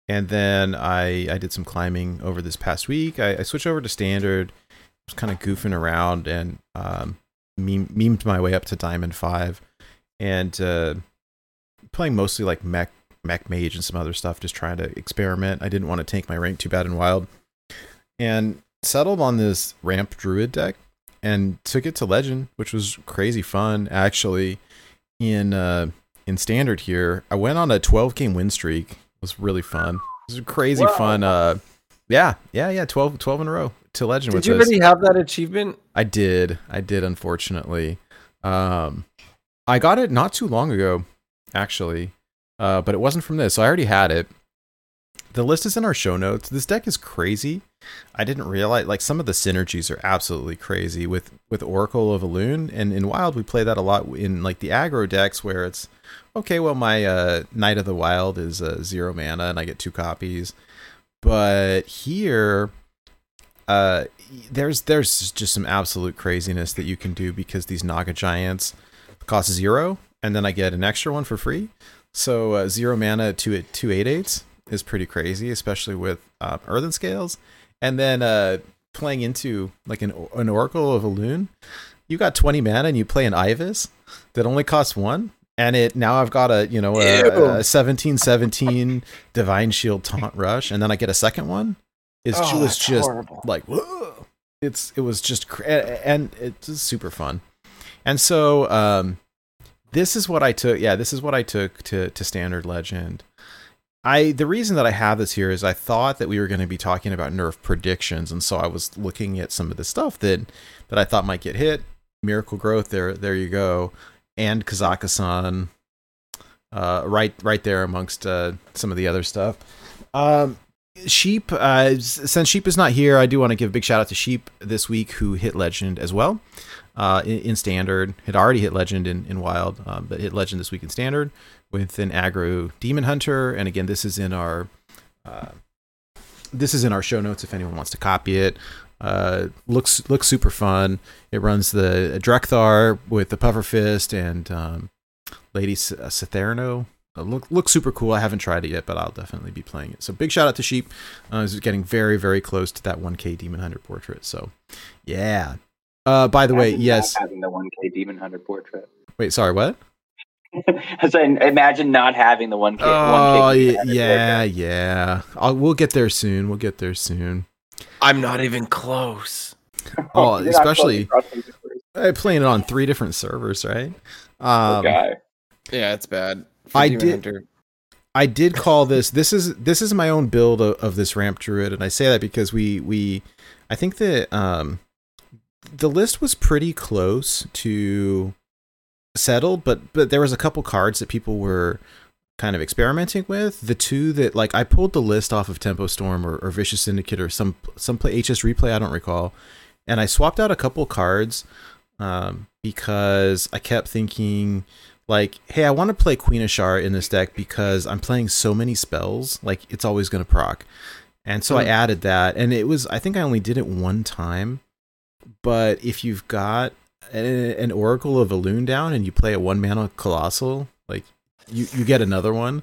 and then I I did some climbing over this past week. I, I switched over to Standard, was kind of goofing around and um, meme, memed my way up to Diamond Five, and uh, playing mostly like mech mech mage and some other stuff, just trying to experiment. I didn't want to tank my rank too bad in wild, and settled on this ramp druid deck and took it to legend, which was crazy fun. Actually, in uh, in standard here, I went on a 12 game win streak. It was really fun. It was crazy Wow. fun. Uh, yeah, yeah, yeah. 12, 12 in a row to legend Did with you this. already have that achievement? I did. I did, unfortunately. Um, I got it not too long ago, actually, uh, but it wasn't from this. So I already had it. The list is in our show notes. This deck is crazy. I didn't realize like some of the synergies are absolutely crazy with with Oracle of Elune and in Wild we play that a lot in like the aggro decks where it's okay. Well, my uh, Knight of the Wild is uh, zero mana and I get two copies, but here uh there's there's just some absolute craziness that you can do because these naga giants cost zero and then i get an extra one for free So uh, zero mana to it two eight eights is pretty crazy, especially with uh, Earthen Scales, and then uh, playing into like an an Oracle of Elune. You got twenty mana and you play an Ivus that only costs one, and it now I've got a you know a, a seventeen seventeen Divine Shield Taunt Rush, and then I get a second one. It's Oh, was just horrible. like whoa. it's it was just cr- and it's super fun. And so um this is what i took yeah this is what i took to to standard legend. I the reason that i have this here is i thought that we were going to be talking about nerf predictions and so i was looking at some of the stuff that that i thought might get hit. Miracle growth there there you go. And Kazakusan uh right right there amongst uh some of the other stuff. Um Sheep, uh, since Sheep is not here, I do want to give a big shout out to Sheep this week who hit Legend as well. Uh, in, in Standard, had already hit Legend in, in Wild, um, but hit Legend this week in Standard with an aggro Demon Hunter. And again, this is in our uh, this is in our show notes if anyone wants to copy it. Uh, looks looks super fun. It runs the Drekthar with the Pufferfist and um, Lady S- uh, Citherno. Uh, look looks super cool. I haven't tried it yet, but I'll definitely be playing it. So big shout out to Sheep. Uh, is getting very very close to that 1K Demon Hunter portrait. So yeah. Uh, by the way, Imagine not yes. having the 1K Demon Hunter portrait. Wait, sorry, what? I said, imagine not having the 1K. Oh 1K Demon yeah, portrait. yeah. I'll, we'll get there soon. We'll get there soon. I'm not even close. Oh, You're especially close to I playing it on three different servers, right? Um, guy. Yeah, it's bad. I Demon did- Hunter. I did call this. This is this is my own build of, of this ramp druid, and I say that because we we I think that um the list was pretty close to settled, but but there was a couple cards that people were kind of experimenting with. The two that like I pulled the list off of Tempo Storm or, or Vicious Syndicate or some some play HS replay, I don't recall, and I swapped out a couple cards um, because I kept thinking like, hey, I want to play Queen Azshara in this deck because I'm playing so many spells, like it's always going to proc. And so I Hmm. added that, and it was I think I only did it one time. But if you've got an, an Oracle of Elune down and you play a one mana Colossal, like you, you get another one.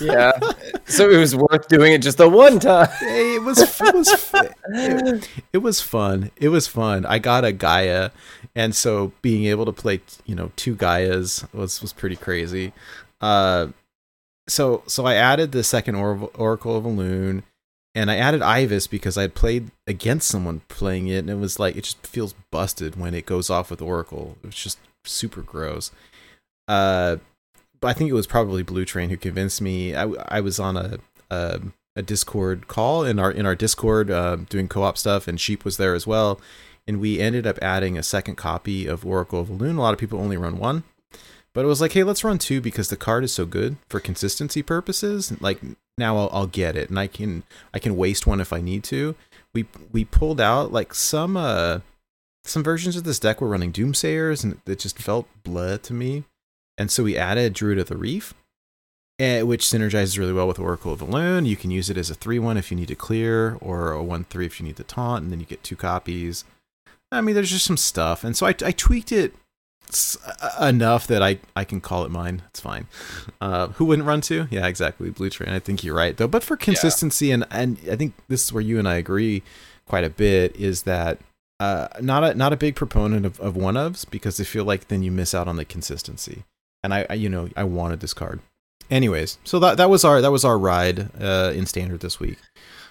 Yeah. so it was worth doing it just the one time. Hey, it was it was it, it was fun. It was fun. I got a Gaia, and so being able to play, you know, two Gaias was was pretty crazy. Uh, so so I added the second or- Oracle of Elune, and I added Ivus because I had played against someone playing it, and it was like it just feels busted when it goes off with Oracle. It was just super gross. Uh, but I think it was probably Blue Train who convinced me. I I was on a a, a Discord call in our in our Discord uh, doing co-op stuff, and Sheep was there as well. And we ended up adding a second copy of Oracle of Elune. A lot of people only run one, but it was like, hey, let's run two because the card is so good for consistency purposes. Like now, I'll, I'll get it, and I can I can waste one if I need to. We we pulled out like some uh some versions of this deck were running Doomsayers, and it just felt bleh to me. And so we added Druid of the Reef, eh, which synergizes really well with Oracle of Elune. You can use it as a 3 1 if you need to clear, or a 1 3 if you need to taunt, and then you get two copies. I mean, there's just some stuff. And so I, I tweaked it s- uh, enough that I, I can call it mine. It's fine. Uh, who wouldn't run to? Yeah, exactly. Blue Train. I think you're right, though. But for consistency, and, and I think this is where you and I agree quite a bit, is that uh, not a not a big proponent of, of one ofs because I feel like then you miss out on the consistency. And I, I you know I wanted this card. Anyways, so that that was our that was our ride uh, in standard this week.